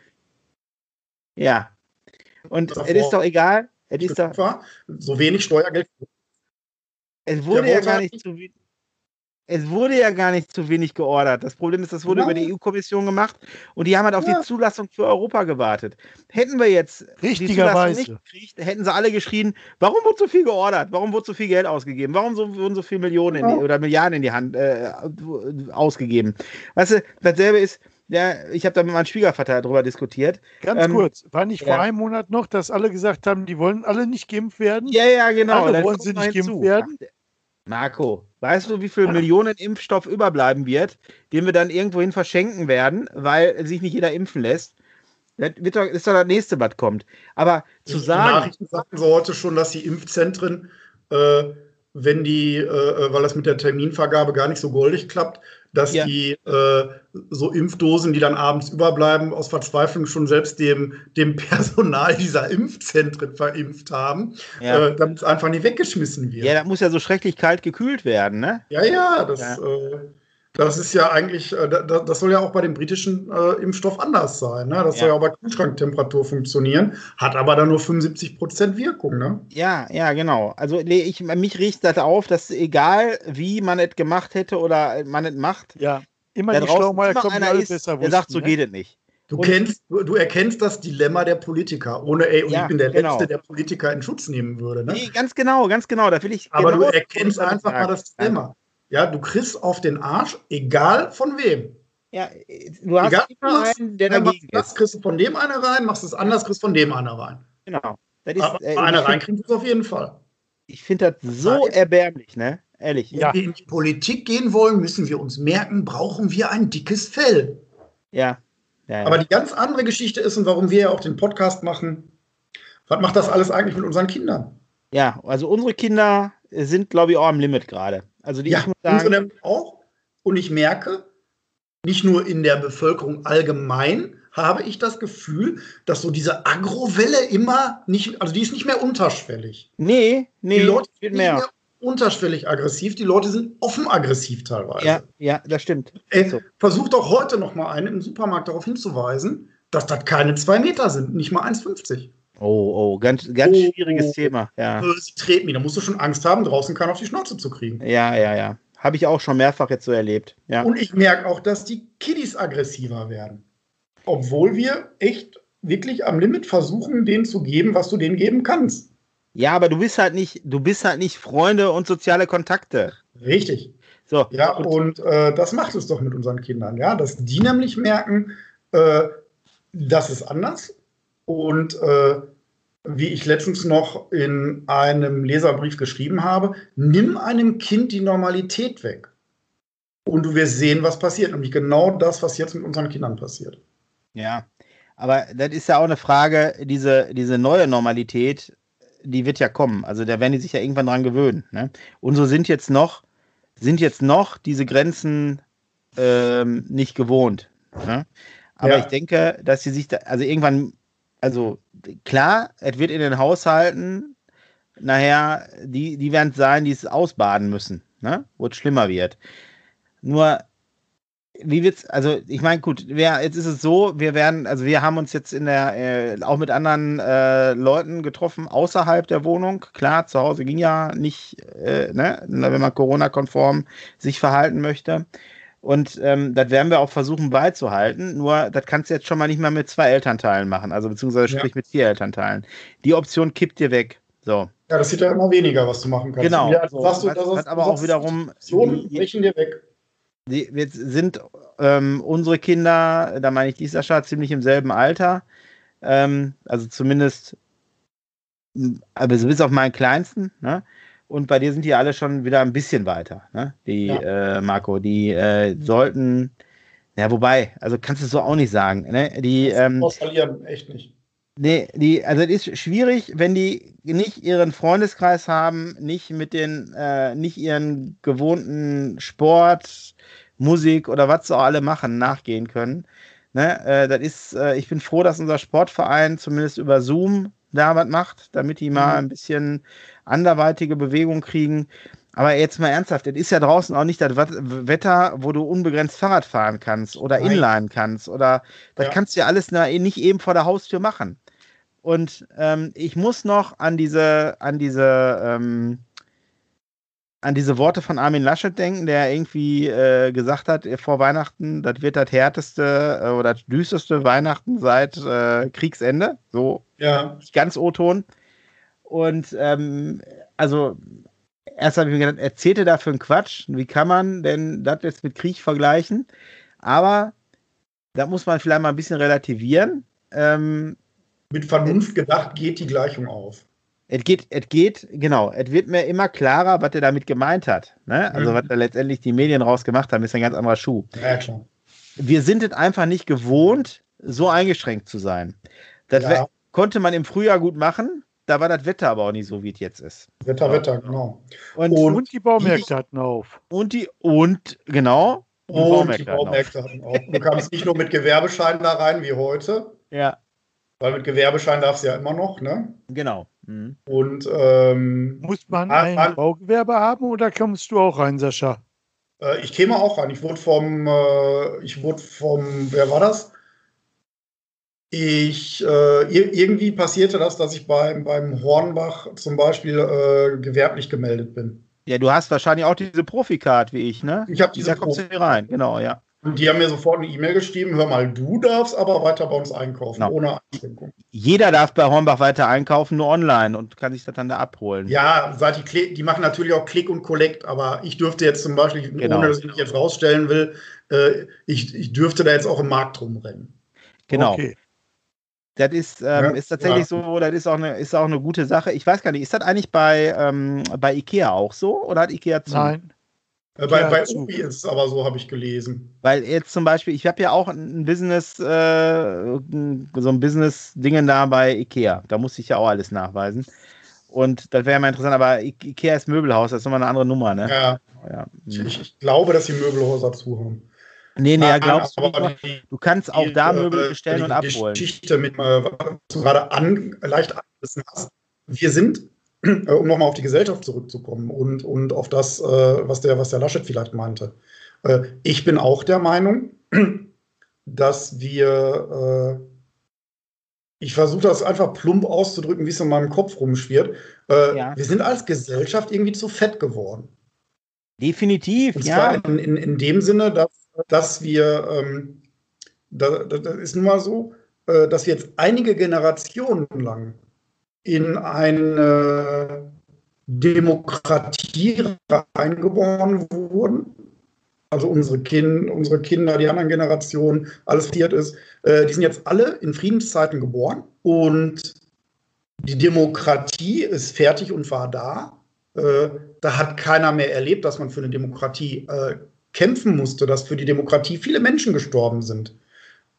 Ja. Und es ist doch egal, es ist doch, so wenig Steuergeld. es wurde ja gar nicht zu we- es wurde ja gar nicht zu wenig geordert. Das Problem ist, das wurde Genau. über die EU-Kommission gemacht und die haben halt auf Ja. die Zulassung für Europa gewartet. Hätten wir jetzt Richtigerweise. Nicht gekriegt, hätten sie alle geschrien, warum wurde so viel geordert? Warum wurde so viel Geld ausgegeben? Warum so, wurden so viele Millionen die, oder Milliarden in die Hand äh, ausgegeben? Weißt du, dasselbe ist, ja, ich habe da mit meinem Schwiegervater darüber diskutiert. Ganz Ähm, kurz, war nicht vor ja. einem Monat noch, dass alle gesagt haben, die wollen alle nicht geimpft werden? Ja, ja, genau. Alle wollen sie nicht geimpft werden? Marco, weißt du, wie viel Millionen Impfstoff überbleiben wird, den wir dann irgendwohin verschenken werden, weil sich nicht jeder impfen lässt? Das ist doch das nächste, was kommt. Aber zu Die sagen, Nachrichten sagten so heute schon, dass die Impfzentren, äh, wenn die, äh, weil das mit der Terminvergabe gar nicht so goldig klappt, dass Ja. die äh, so Impfdosen, die dann abends überbleiben, aus Verzweiflung schon selbst dem, dem Personal dieser Impfzentren verimpft haben, ja, äh, damit es einfach nicht weggeschmissen wird. ja, das muss ja so schrecklich kalt gekühlt werden, ne? Ja, ja, das, Ja. Äh, das ist ja eigentlich, äh, da, das soll ja auch bei dem britischen äh, Impfstoff anders sein. Ne? Das soll Ja. ja auch bei Kühlschranktemperatur funktionieren, hat aber dann nur 75 Prozent Wirkung. Ne? Ja, ja, genau. Also ich, mich riecht das auf, dass egal wie man es gemacht hätte oder man es macht, Ja, immer die draußen Schlaumeier die einer ist, besser der sagt, wussten, so ne? geht es nicht. Du, kennst, du, du erkennst das Dilemma der Politiker, ohne ey, und Ja, ich bin der genau. Letzte, der Politiker in Schutz nehmen würde. Ne? Nee, ganz genau, ganz genau. Da will ich aber genau du erkennst einfach sagen. mal das Dilemma. Ja, du kriegst auf den Arsch, egal von wem. Ja, du hast Egal, immer was- einen, der Ja, machst dagegen das, ist. kriegst du von dem einer rein, machst es anders, kriegst von dem einer rein. Genau. Das ist, Aber äh, einer ich find- reinkriegst du es auf jeden Fall. Ich finde das so Nein. erbärmlich, ne? Ehrlich. Ja. Wenn wir in die Politik gehen wollen, müssen wir uns merken, brauchen wir ein dickes Fell. Ja. ja, ja. Aber die ganz andere Geschichte ist, und warum wir ja auch den Podcast machen, was macht das alles eigentlich mit unseren Kindern? ja, also unsere Kinder sind, glaube ich, auch am Limit gerade. Also die, Ja, muss unsere sagen, auch. Und ich merke, nicht nur in der Bevölkerung allgemein habe ich das Gefühl, dass so diese Agrowelle immer nicht, also die ist nicht mehr unterschwellig. nee, nee, die Leute sind nicht mehr. mehr unterschwellig aggressiv, die Leute sind offen aggressiv teilweise. Ja, ja, das stimmt. So. Versucht doch heute noch mal einen im Supermarkt darauf hinzuweisen, dass das keine zwei Meter sind, nicht mal 1,50. Oh, oh, ganz, ganz Oh, schwieriges oh. Thema. Ja, Äh, Sie treten mich, da musst du schon Angst haben, draußen keinen auf die Schnauze zu kriegen. ja, ja, ja. Habe ich auch schon mehrfach jetzt so erlebt. Ja. Und ich merke auch, dass die Kiddies aggressiver werden. Obwohl wir echt wirklich am Limit versuchen, denen zu geben, was du denen geben kannst. ja, aber du bist halt nicht, du bist halt nicht Freunde und soziale Kontakte. Richtig. So. Ja, und äh, das macht es doch mit unseren Kindern, ja, dass die nämlich merken, äh, das ist anders. Und äh, wie ich letztens noch in einem Leserbrief geschrieben habe, nimm einem Kind die Normalität weg. Und du wirst sehen, was passiert. Nämlich genau das, was jetzt mit unseren Kindern passiert. Ja, aber das ist ja auch eine Frage, diese, diese neue Normalität, die wird ja kommen. Also da werden die sich ja irgendwann dran gewöhnen. Ne? Und so sind jetzt noch, sind jetzt noch diese Grenzen ähm, nicht gewohnt. Ne? Aber ja. ich denke, dass sie sich da, also irgendwann, also klar, es wird in den Haushalten nachher, die, die werden sein, die es ausbaden müssen, ne? wo es schlimmer wird. Nur, wie wird's, also ich meine, gut, wir, jetzt ist es so, wir werden, also wir haben uns jetzt in der, äh, auch mit anderen äh, Leuten getroffen, außerhalb der Wohnung. Klar, zu Hause ging ja nicht, äh, ne, wenn man Corona-konform sich verhalten möchte. Und ähm, das werden wir auch versuchen beizuhalten. Nur, das kannst du jetzt schon mal nicht mehr mit zwei Elternteilen machen, also beziehungsweise sprich ja. mit vier Elternteilen. Die Option kippt dir weg. So. Ja, das sieht ja immer weniger, was du machen kannst. Genau. Ja, so, sagst du, das hat aber auch wiederum. Optionen brechen dir weg. Die, jetzt sind ähm, unsere Kinder, da meine ich die Sascha, ziemlich im selben Alter. Ähm, also zumindest, also bis auf meinen Kleinsten, ne? Und bei dir sind die alle schon wieder ein bisschen weiter, ne? Die, ja. äh, Marco, die äh, sollten, ja, wobei, also kannst du es so auch nicht sagen, ne? Die, ähm, verlieren, echt nicht. Nee, die, also es ist schwierig, wenn die nicht ihren Freundeskreis haben, nicht mit den, äh, nicht ihren gewohnten Sport, Musik oder was sie auch alle machen, nachgehen können. Ne? Äh, das ist, äh, ich bin froh, dass unser Sportverein zumindest über Zoom da was macht, damit die mal mhm. ein bisschen anderweitige Bewegung kriegen. Aber jetzt mal ernsthaft, es ist ja draußen auch nicht das Wetter, wo du unbegrenzt Fahrrad fahren kannst oder Nein. Inline kannst oder das ja. kannst du ja alles nicht eben vor der Haustür machen. Und ähm, ich muss noch an diese, an diese, ähm, an diese Worte von Armin Laschet denken, der irgendwie äh, gesagt hat vor Weihnachten, das wird das härteste äh, oder das düsterste Weihnachten seit äh, Kriegsende. So ja. ganz O-Ton. Und ähm, also erst habe ich mir gedacht, erzählte da für einen Quatsch. Wie kann man denn das jetzt mit Krieg vergleichen? Aber da muss man vielleicht mal ein bisschen relativieren. Ähm, mit Vernunft gedacht geht die Gleichung auf. Es geht, es geht, genau, es wird mir immer klarer, was er damit gemeint hat. Ne? Also, mhm. was da letztendlich die Medien rausgemacht haben, ist ein ganz anderer Schuh. Ja, klar. Wir sind es einfach nicht gewohnt, so eingeschränkt zu sein. Das ja. konnte man im Frühjahr gut machen, da war das Wetter aber auch nicht so, wie es jetzt ist. Wetter, Wetter, genau. Und, und, und die Baumärkte hatten auf. Und die, und genau. Und, und Baumärkte, die Baumärkte hatten auf. Du kamst nicht nur mit Gewerbeschein da rein wie heute. Ja. Weil mit Gewerbeschein darfst du ja immer noch, ne? Genau. Mhm. Und ähm, muss man ein an, Baugewerbe haben oder kommst du auch rein, Sascha? Äh, ich käme auch rein. Ich wurde vom, äh, ich wurde vom, wer war das? Ich, äh, irgendwie passierte das, dass ich beim, beim Hornbach zum Beispiel äh, gewerblich gemeldet bin. Ja, du hast wahrscheinlich auch diese Profikart wie ich, ne? Ich habe diese. Da kommst du hier rein, genau, ja. Und die haben mir sofort eine E-Mail geschrieben: Hör mal, du darfst aber weiter bei uns einkaufen, genau. ohne Einschränkung. Jeder darf bei Hornbach weiter einkaufen, nur online und kann sich das dann da abholen. Ja, seit die, die machen natürlich auch Click und Collect, aber ich dürfte jetzt zum Beispiel, genau. ohne dass ich mich jetzt rausstellen will, äh, ich, ich dürfte da jetzt auch im Markt rumrennen. Genau. Okay. Das ist, ähm, ja, ist tatsächlich ja. so, das ist auch, eine, ist auch eine gute Sache. Ich weiß gar nicht, ist das eigentlich bei, ähm, bei IKEA auch so oder hat IKEA zu? Nein. Äh, bei, bei Obi ist es aber so, habe ich gelesen. Weil jetzt zum Beispiel, ich habe ja auch ein Business, äh, so ein Business-Dingen da bei IKEA. Da muss ich ja auch alles nachweisen. Und das wäre ja mal interessant, aber IKEA ist Möbelhaus, das ist nochmal eine andere Nummer, ne? Ja. ja. Ich, ich, glaube, dass die Möbelhäuser zu haben. Nee, nee, ja, glaubst du, die, du kannst auch da Möbel bestellen und abholen. Geschichte mit, äh, was du gerade an, leicht angerissen hast. Wir sind, äh, um nochmal auf die Gesellschaft zurückzukommen und, und auf das, äh, was, der, was der Laschet vielleicht meinte. Äh, ich bin auch der Meinung, dass wir, äh, ich versuche das einfach plump auszudrücken, wie es in meinem Kopf rumschwirrt. Äh, ja. Wir sind als Gesellschaft irgendwie zu fett geworden. Definitiv, und ja. In, in, in dem Sinne, dass dass wir, ähm, da, das ist nun mal so, dass wir jetzt einige Generationen lang in eine Demokratie reingeboren wurden. Also unsere, kind, unsere Kinder, die anderen Generationen, alles passiert ist, äh, die sind jetzt alle in Friedenszeiten geboren und die Demokratie ist fertig und war da. Äh, da hat keiner mehr erlebt, dass man für eine Demokratie äh, kämpfen musste, dass für die Demokratie viele Menschen gestorben sind.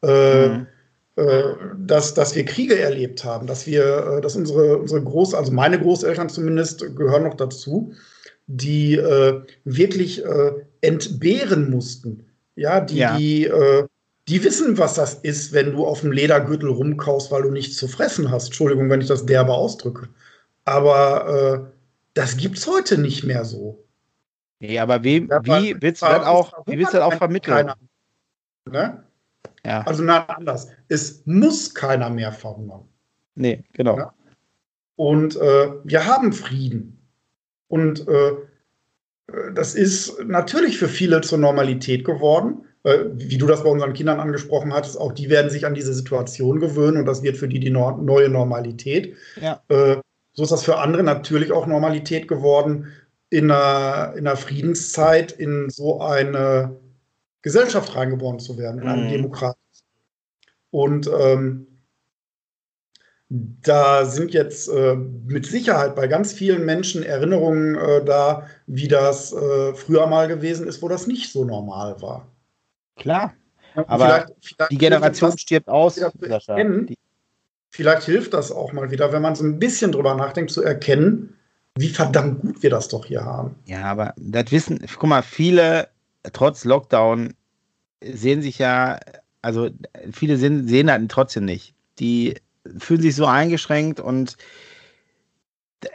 Äh, mhm. Äh, dass, dass wir Kriege erlebt haben, dass wir, äh, dass unsere, unsere Groß, also meine Großeltern zumindest gehören noch dazu, die äh, wirklich äh, entbehren mussten. Ja, die, ja. die, äh, die wissen, was das ist, wenn du auf dem Ledergürtel rumkaust, weil du nichts zu fressen hast. Entschuldigung, wenn ich das derbe ausdrücke. Aber äh, das es heute nicht mehr so. Nee, aber wie, wie willst du das auch, wie du das auch vermitteln? Keiner, ne? Ja. Also nein, anders. Es muss keiner mehr verhungern. Nee, genau. Ja? Und äh, wir haben Frieden. Und äh, das ist natürlich für viele zur Normalität geworden. Äh, wie du das bei unseren Kindern angesprochen hattest, auch die werden sich an diese Situation gewöhnen und das wird für die die no neue Normalität. Ja. Äh, so ist das für andere natürlich auch Normalität geworden, in einer, in einer Friedenszeit in so eine Gesellschaft reingeboren zu werden, in eine mhm. Demokratie. Und ähm, da sind jetzt äh, mit Sicherheit bei ganz vielen Menschen Erinnerungen äh, da, wie das äh, früher mal gewesen ist, wo das nicht so normal war. Klar. Aber vielleicht, vielleicht die Generation stirbt aus, Sascha. Vielleicht hilft das auch mal wieder, wenn man so ein bisschen drüber nachdenkt, zu erkennen, wie verdammt gut wir das doch hier haben. Ja, aber das wissen, guck mal, viele, trotz Lockdown, sehen sich ja, also viele sehen, sehen das trotzdem nicht. Die fühlen sich so eingeschränkt und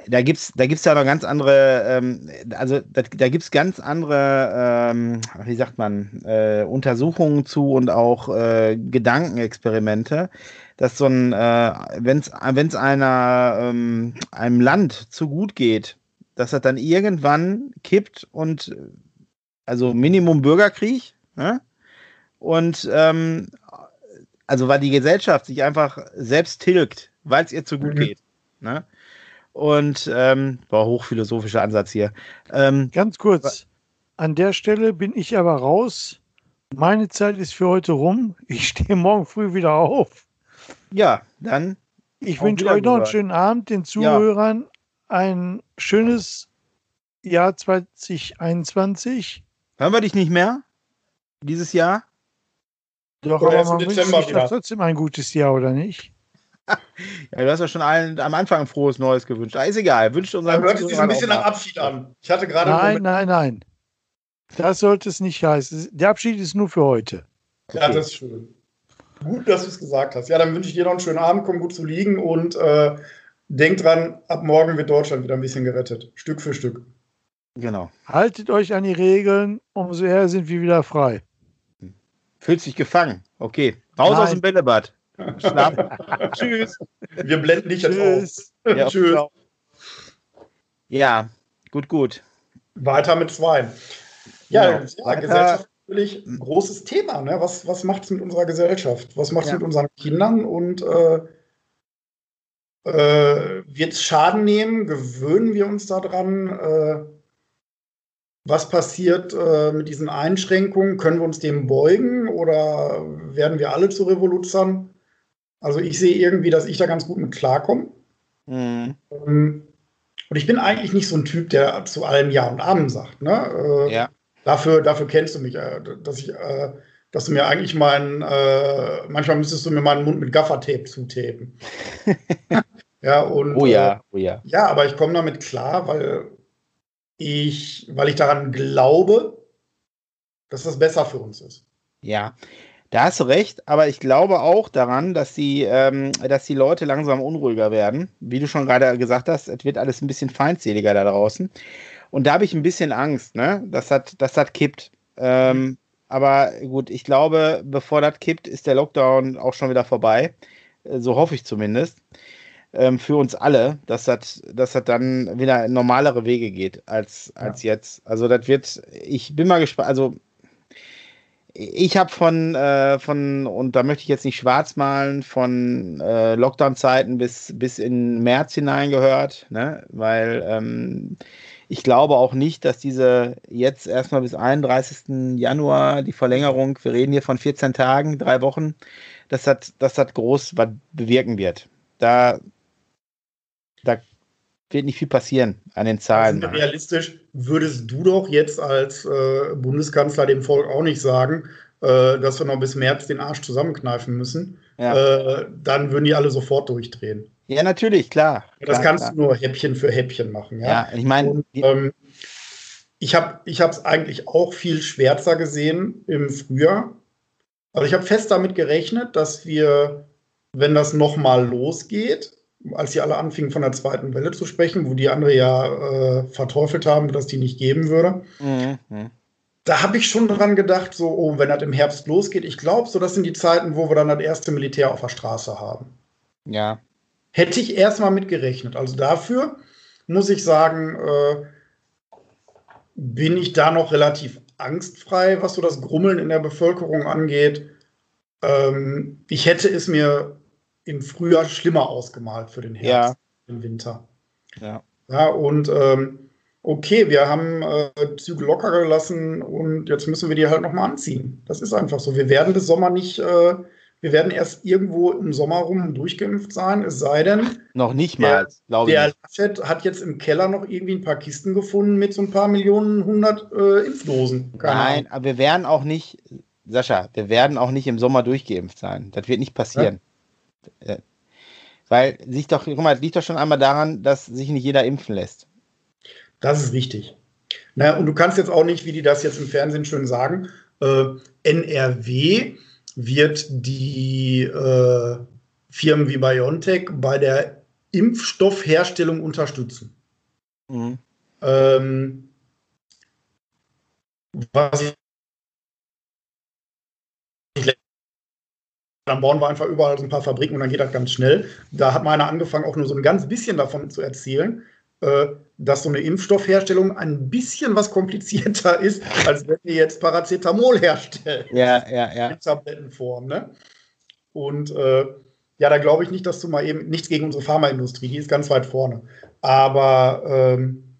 da gibt es da gibt's ja noch ganz andere, ähm, also da, da gibt es ganz andere, ähm, wie sagt man, äh, Untersuchungen zu und auch äh, Gedankenexperimente, dass so ein, äh, wenn es einer ähm, einem Land zu gut geht, dass das dann irgendwann kippt und also Minimum Bürgerkrieg, ne? Und ähm, also weil die Gesellschaft sich einfach selbst tilgt, weil es ihr zu gut mhm. geht. Ne? Und ähm, war hochphilosophischer Ansatz hier. Ähm, Ganz kurz, an der Stelle bin ich aber raus. Meine Zeit ist für heute rum. Ich stehe morgen früh wieder auf. Ja, dann. Ich wünsche euch noch einen schönen Abend, den Zuhörern ja. ein schönes Jahr 2021. Hören wir dich nicht mehr? Dieses Jahr? Doch, oder aber man wünscht sich trotzdem ein gutes Jahr, oder nicht? Ja, du hast ja schon allen am Anfang ein frohes Neues gewünscht. Ah, ist egal. Wünscht unseren Dann hört sich ein bisschen nach Abschied an. Ich hatte gerade. Nein, nein, nein. Das sollte es nicht heißen. Der Abschied ist nur für heute. Okay. Ja, das ist schön. Gut, dass du es gesagt hast. Ja, dann wünsche ich dir noch einen schönen Abend, komm gut zu liegen und äh, denk dran, ab morgen wird Deutschland wieder ein bisschen gerettet. Stück für Stück. Genau. Haltet euch an die Regeln, umso eher sind wir wieder frei. Fühlt sich gefangen. Okay. Raus Nein. aus dem Bällebad. Schnapp. Tschüss. Wir blenden nicht Tschüss. auf. Ja, Tschüss. Ja, gut, gut. Weiter mit zwei. Ja, genau. ja Gesellschaft natürlich ein großes Thema. Ne? Was, was macht es mit unserer Gesellschaft? Was macht es ja. mit unseren Kindern? Und äh, äh, wird es Schaden nehmen? Gewöhnen wir uns daran? Äh, was passiert äh, mit diesen Einschränkungen? Können wir uns dem beugen oder werden wir alle zu Revoluzern? Also ich sehe irgendwie, dass ich da ganz gut mit klarkomme. Mhm. Ähm, und ich bin eigentlich nicht so ein Typ, der zu allem Ja und Amen sagt. Ne? Äh, ja. Dafür, dafür kennst du mich, äh, dass ich, äh, dass du mir eigentlich meinen, äh, manchmal müsstest du mir meinen Mund mit Gaffertape zutapen. ja, und, oh ja, äh, oh ja. Ja, aber ich komme damit klar, weil ich, weil ich daran glaube, dass das besser für uns ist. Ja, da hast du recht, aber ich glaube auch daran, dass die, ähm, dass die Leute langsam unruhiger werden. Wie du schon gerade gesagt hast, es wird alles ein bisschen feindseliger da draußen. Und da habe ich ein bisschen Angst, ne? dass das, dass das kippt. Ähm. Aber gut, ich glaube, bevor das kippt, ist der Lockdown auch schon wieder vorbei. Äh, so hoffe ich zumindest ähm, für uns alle, dass das, dass das dann wieder normalere Wege geht als, als ja. jetzt. Also das wird, ich bin mal gespannt, also ich habe von, äh, von, und da möchte ich jetzt nicht schwarz malen, von äh, Lockdown-Zeiten bis, bis in März hinein gehört, ne? weil ähm, ich glaube auch nicht, dass diese jetzt erstmal bis 31. Januar die Verlängerung, wir reden hier von 14 Tagen, drei Wochen, dass das, dass das groß was bewirken wird. Da, da wird nicht viel passieren an den Zahlen. Also realistisch würdest du doch jetzt als äh, Bundeskanzler dem Volk auch nicht sagen, äh, dass wir noch bis März den Arsch zusammenkneifen müssen. Ja. Äh, dann würden die alle sofort durchdrehen. Ja, natürlich, klar. Das klar, kannst klar. du nur Häppchen für Häppchen machen. Ja, ja ich meine. Ähm, ich habe es eigentlich auch viel schwärzer gesehen im Frühjahr. Also ich habe fest damit gerechnet, dass wir, wenn das nochmal losgeht, als sie alle anfingen von der zweiten Welle zu sprechen, wo die andere ja äh, verteufelt haben, dass die nicht geben würde, mhm. da habe ich schon dran gedacht, so, oh, wenn das im Herbst losgeht, ich glaube, so das sind die Zeiten, wo wir dann das erste Militär auf der Straße haben. Ja. Hätte ich erstmal mit gerechnet. Also dafür muss ich sagen, äh, bin ich da noch relativ angstfrei, was so das Grummeln in der Bevölkerung angeht. Ähm, ich hätte es mir im Frühjahr schlimmer ausgemalt für den Herbst, ja. im Winter. Ja. Ja, und ähm, okay, wir haben äh, Züge locker gelassen und jetzt müssen wir die halt nochmal anziehen. Das ist einfach so. Wir werden bis Sommer nicht, äh, wir werden erst irgendwo im Sommer rum durchgeimpft sein, es sei denn. Noch nicht mal, glaube ich. Der Laschet hat jetzt im Keller noch irgendwie ein paar Kisten gefunden mit so ein paar Millionen hundert äh, Impfdosen. Keine Nein, Ahnung. aber wir werden auch nicht, Sascha, wir werden auch nicht im Sommer durchgeimpft sein. Das wird nicht passieren. Ja? Äh, weil sich doch, guck mal, liegt doch schon einmal daran, dass sich nicht jeder impfen lässt. Das ist richtig. Naja, und du kannst jetzt auch nicht, wie die das jetzt im Fernsehen schön sagen, äh, NRW wird die äh, Firmen wie BioNTech bei der Impfstoffherstellung unterstützen. Mhm. Ähm, was ich Dann bauen wir einfach überall so ein paar Fabriken und dann geht das ganz schnell. Da hat meiner angefangen, auch nur so ein ganz bisschen davon zu erzählen, äh, dass so eine Impfstoffherstellung ein bisschen was komplizierter ist, als wenn wir jetzt Paracetamol herstellen. Ja, ja, ja. In Tablettenform, ne? Und äh, ja, da glaube ich nicht, dass du mal eben, nichts gegen unsere Pharmaindustrie, die ist ganz weit vorne. Aber ähm,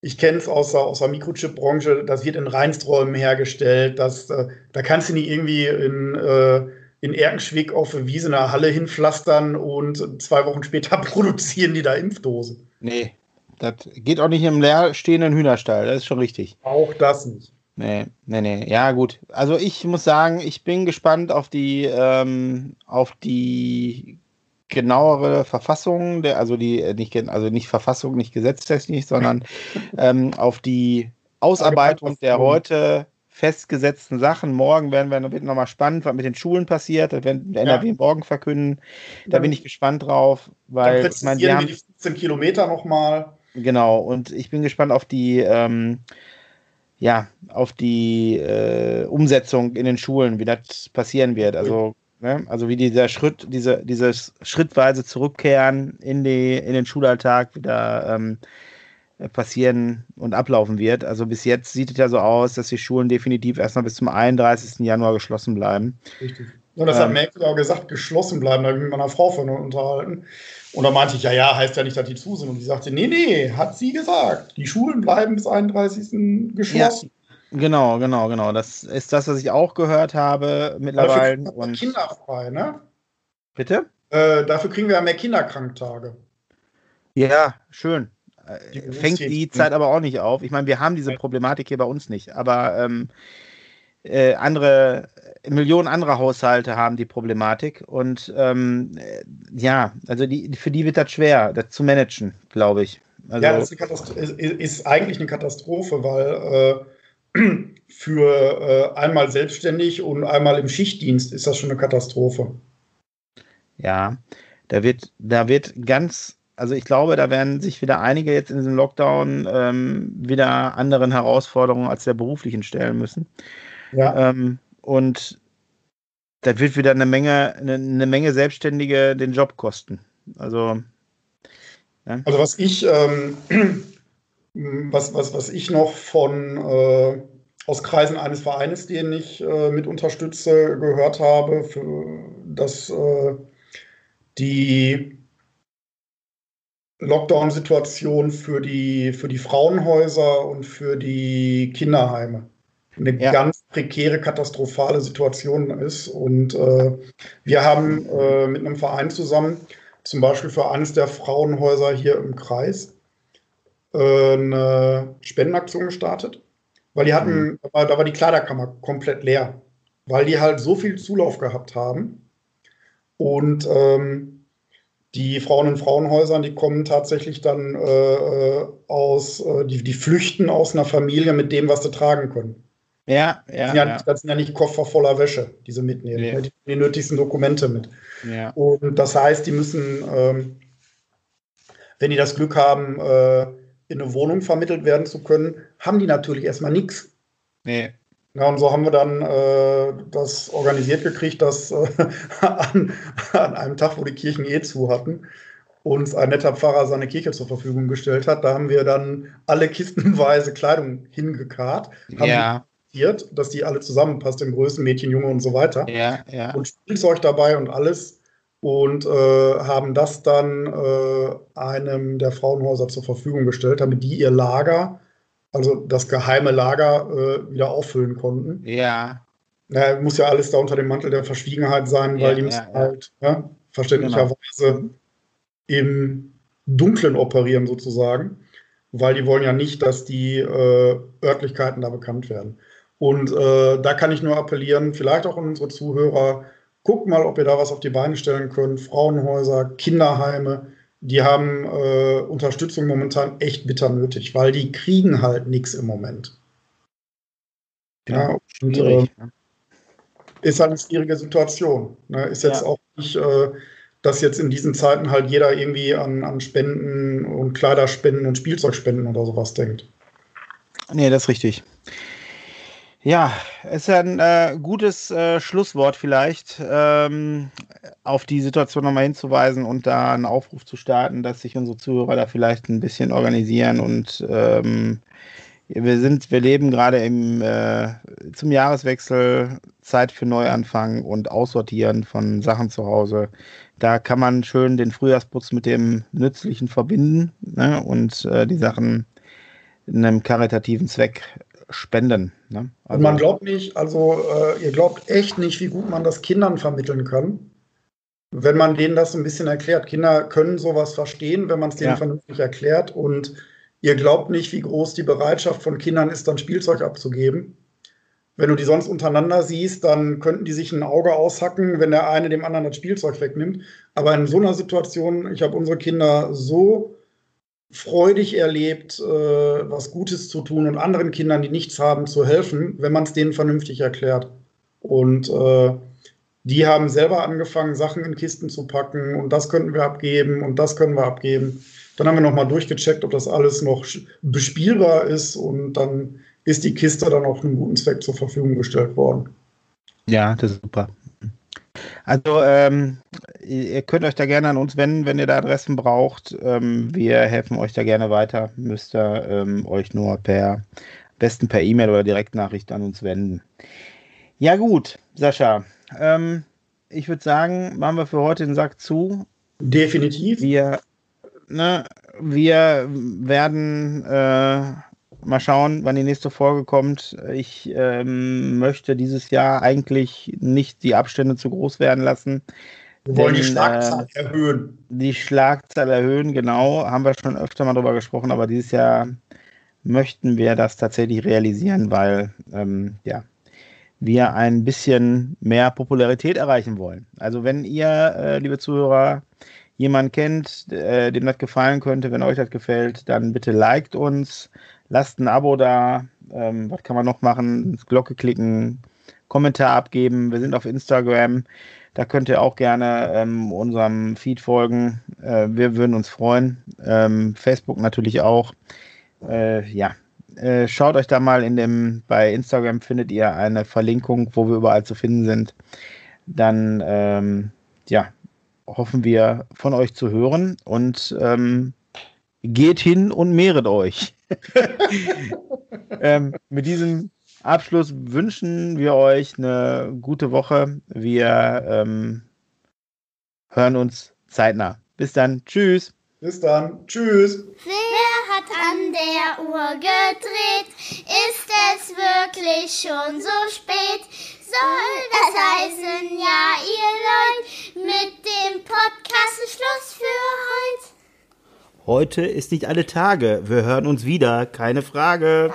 ich kenne es aus der, aus der Mikrochip-Branche, das wird in Reinsträumen hergestellt, das, äh, da kannst du nicht irgendwie in, äh, in Erkenschwick auf eine Wiese eine Halle hinpflastern und zwei Wochen später produzieren die da Impfdosen. Nee, das geht auch nicht im leerstehenden Hühnerstall, das ist schon richtig. Auch das nicht. Nee, nee, nee. Ja, gut. Also ich muss sagen, ich bin gespannt auf die, ähm, auf die genauere Verfassung, der, also die äh, nicht, also nicht Verfassung, nicht gesetztechnisch, sondern ähm, auf die Ausarbeitung der heute festgesetzten Sachen. Morgen werden wir wird nochmal spannend, was mit den Schulen passiert. Das werden der NRW ja. morgen verkünden. Da dann, bin ich gespannt drauf, weil ich meine, wir haben die 15 Kilometer nochmal. Genau, und ich bin gespannt auf die ähm, ja, auf die äh, Umsetzung in den Schulen, wie das passieren wird. Also Ne? Also wie dieser Schritt, diese, dieses schrittweise Zurückkehren in, die, in den Schulalltag wieder ähm, passieren und ablaufen wird. Also bis jetzt sieht es ja so aus, dass die Schulen definitiv erstmal bis zum 31. Januar geschlossen bleiben. Richtig. Und das ähm, hat Merkel auch gesagt, geschlossen bleiben. Da habe ich mit meiner Frau von unterhalten. Und da meinte ich, ja, ja, heißt ja nicht, dass die zu sind. Und die sagte, nee, nee, hat sie gesagt. Die Schulen bleiben bis 31. geschlossen. Ja, genau, genau, genau. Das ist das, was ich auch gehört habe mittlerweile. Dafür und Kinder frei, ne? Bitte? Äh, dafür kriegen wir ja mehr Kinderkranktage. Ja, schön. Die Fängt die Zeit aber auch nicht auf. Ich meine, wir haben diese Problematik hier bei uns nicht, aber ähm, äh, andere, Millionen anderer Haushalte haben die Problematik und ähm, äh, ja, also die, für die wird das schwer, das zu managen, glaube ich. Also, ja, das ist, ist, eigentlich eine Katastrophe, weil äh, für äh, einmal selbstständig und einmal im Schichtdienst ist das schon eine Katastrophe. Ja, da wird, da wird ganz also ich glaube, da werden sich wieder einige jetzt in diesem Lockdown ähm, wieder anderen Herausforderungen als der beruflichen stellen müssen. Ja. Ähm, und das wird wieder eine Menge, eine, eine, Menge Selbstständige den Job kosten. Also, ja. also was ich, ähm, was, was, was ich noch von, äh, aus Kreisen eines Vereines, den ich äh, mit unterstütze, gehört habe, für, dass äh, die Lockdown-Situation für die, für die Frauenhäuser und für die Kinderheime eine ja. ganz prekäre, katastrophale Situation ist. Und äh, wir haben äh, mit einem Verein zusammen, zum Beispiel für eines der Frauenhäuser hier im Kreis, äh, eine Spendenaktion gestartet, weil die hatten, mhm. da, war, da war die Kleiderkammer komplett leer, weil die halt so viel Zulauf gehabt haben. Und ähm, die Frauen in Frauenhäusern, die kommen tatsächlich dann äh, aus, äh, die, die flüchten aus einer Familie mit dem, was sie tragen können. Ja, ja. Das sind ja, ja. Das sind ja nicht Koffer voller Wäsche, die sie mitnehmen. Nee. Die, die nötigsten Dokumente mit. Ja. Und das heißt, die müssen, ähm, wenn die das Glück haben, äh, in eine Wohnung vermittelt werden zu können, haben die natürlich erstmal nichts. Nee. Ja, und so haben wir dann äh, das organisiert gekriegt, dass äh, an, an, einem Tag, wo die Kirchen eh zu hatten, uns ein netter Pfarrer seine Kirche zur Verfügung gestellt hat. Da haben wir dann alle kistenweise Kleidung hingekarrt, haben ja dass die alle zusammenpasst in Größen, Mädchen, Junge und so weiter. Ja, ja. Und Spielzeug dabei und alles. Und äh, haben das dann äh, einem der Frauenhäuser zur Verfügung gestellt, damit die ihr Lager, also das geheime Lager, äh, wieder auffüllen konnten. Ja. Na, muss ja alles da unter dem Mantel der Verschwiegenheit sein, weil ja, die müssen ja, halt ja, verständlicherweise genau. im Dunklen operieren sozusagen, weil die wollen ja nicht, dass die äh, Örtlichkeiten da bekannt werden. Und äh, da kann ich nur appellieren, vielleicht auch an unsere Zuhörer, guckt mal, ob ihr da was auf die Beine stellen könnt. Frauenhäuser, Kinderheime, die haben äh, Unterstützung momentan echt bitter nötig, weil die kriegen halt nichts im Moment. Ja, und, äh, ist halt eine schwierige Situation. Ne? Ist jetzt ja. auch nicht, äh, dass jetzt in diesen Zeiten halt jeder irgendwie an, an Spenden und Kleiderspenden und Spielzeugspenden oder sowas denkt. Nee, das ist richtig. Ja, ist ja ein äh, gutes äh, Schlusswort vielleicht, ähm, auf die Situation nochmal hinzuweisen und da einen Aufruf zu starten, dass sich unsere Zuhörer da vielleicht ein bisschen organisieren und ähm, wir sind, wir leben gerade im äh, zum Jahreswechsel Zeit für Neuanfang und Aussortieren von Sachen zu Hause. Da kann man schön den Frühjahrsputz mit dem Nützlichen verbinden ne, und äh, die Sachen in einem karitativen Zweck spenden. Ne? Also und man glaubt nicht, also äh, ihr glaubt echt nicht, wie gut man das Kindern vermitteln kann, wenn man denen das ein bisschen erklärt. Kinder können sowas verstehen, wenn man es denen ja. vernünftig erklärt. Und ihr glaubt nicht, wie groß die Bereitschaft von Kindern ist, dann Spielzeug abzugeben. Wenn du die sonst untereinander siehst, dann könnten die sich ein Auge aushacken, wenn der eine dem anderen das Spielzeug wegnimmt. Aber in so einer Situation, ich habe unsere Kinder so freudig erlebt, äh, was Gutes zu tun und anderen Kindern, die nichts haben, zu helfen, wenn man es denen vernünftig erklärt. Und äh, die haben selber angefangen, Sachen in Kisten zu packen und das könnten wir abgeben und das können wir abgeben. Dann haben wir nochmal durchgecheckt, ob das alles noch bespielbar ist und dann ist die Kiste dann auch einem guten Zweck zur Verfügung gestellt worden. Ja, das ist super. Also ähm, ihr könnt euch da gerne an uns wenden, wenn ihr da Adressen braucht. Ähm, wir helfen euch da gerne weiter. Müsst ihr ähm, euch nur per besten per E-Mail oder Direktnachricht an uns wenden. Ja gut, Sascha. Ähm, ich würde sagen, machen wir für heute den Sack zu. Definitiv. Wir, ne, wir werden äh, mal schauen, wann die nächste Folge kommt. Ich ähm, möchte dieses Jahr eigentlich nicht die Abstände zu groß werden lassen. Wir wollen denn, die Schlagzahl äh, erhöhen. Die Schlagzahl erhöhen, genau. Haben wir schon öfter mal drüber gesprochen, aber dieses Jahr möchten wir das tatsächlich realisieren, weil ähm, ja, wir ein bisschen mehr Popularität erreichen wollen. Also wenn ihr, äh, liebe Zuhörer, jemanden kennt, äh, dem das gefallen könnte, wenn euch das gefällt, dann bitte liked uns, lasst ein Abo da. Ähm, was kann man noch machen? Glocke klicken, Kommentar abgeben. Wir sind auf Instagram. Da könnt ihr auch gerne ähm, unserem Feed folgen. Äh, wir würden uns freuen. Ähm, Facebook natürlich auch. Äh, ja, äh, schaut euch da mal in dem, bei Instagram findet ihr eine Verlinkung, wo wir überall zu finden sind. Dann, ähm, ja, hoffen wir von euch zu hören und ähm, geht hin und mehret euch. ähm, mit diesem Abschluss wünschen wir euch eine gute Woche. Wir ähm, hören uns zeitnah. Bis dann. Tschüss. Bis dann. Tschüss. Wer hat an der Uhr gedreht? Ist es wirklich schon so spät? Soll das heißen, ja, ihr Leute, mit dem Podcast Schluss für heute? Heute ist nicht alle Tage. Wir hören uns wieder. Keine Frage.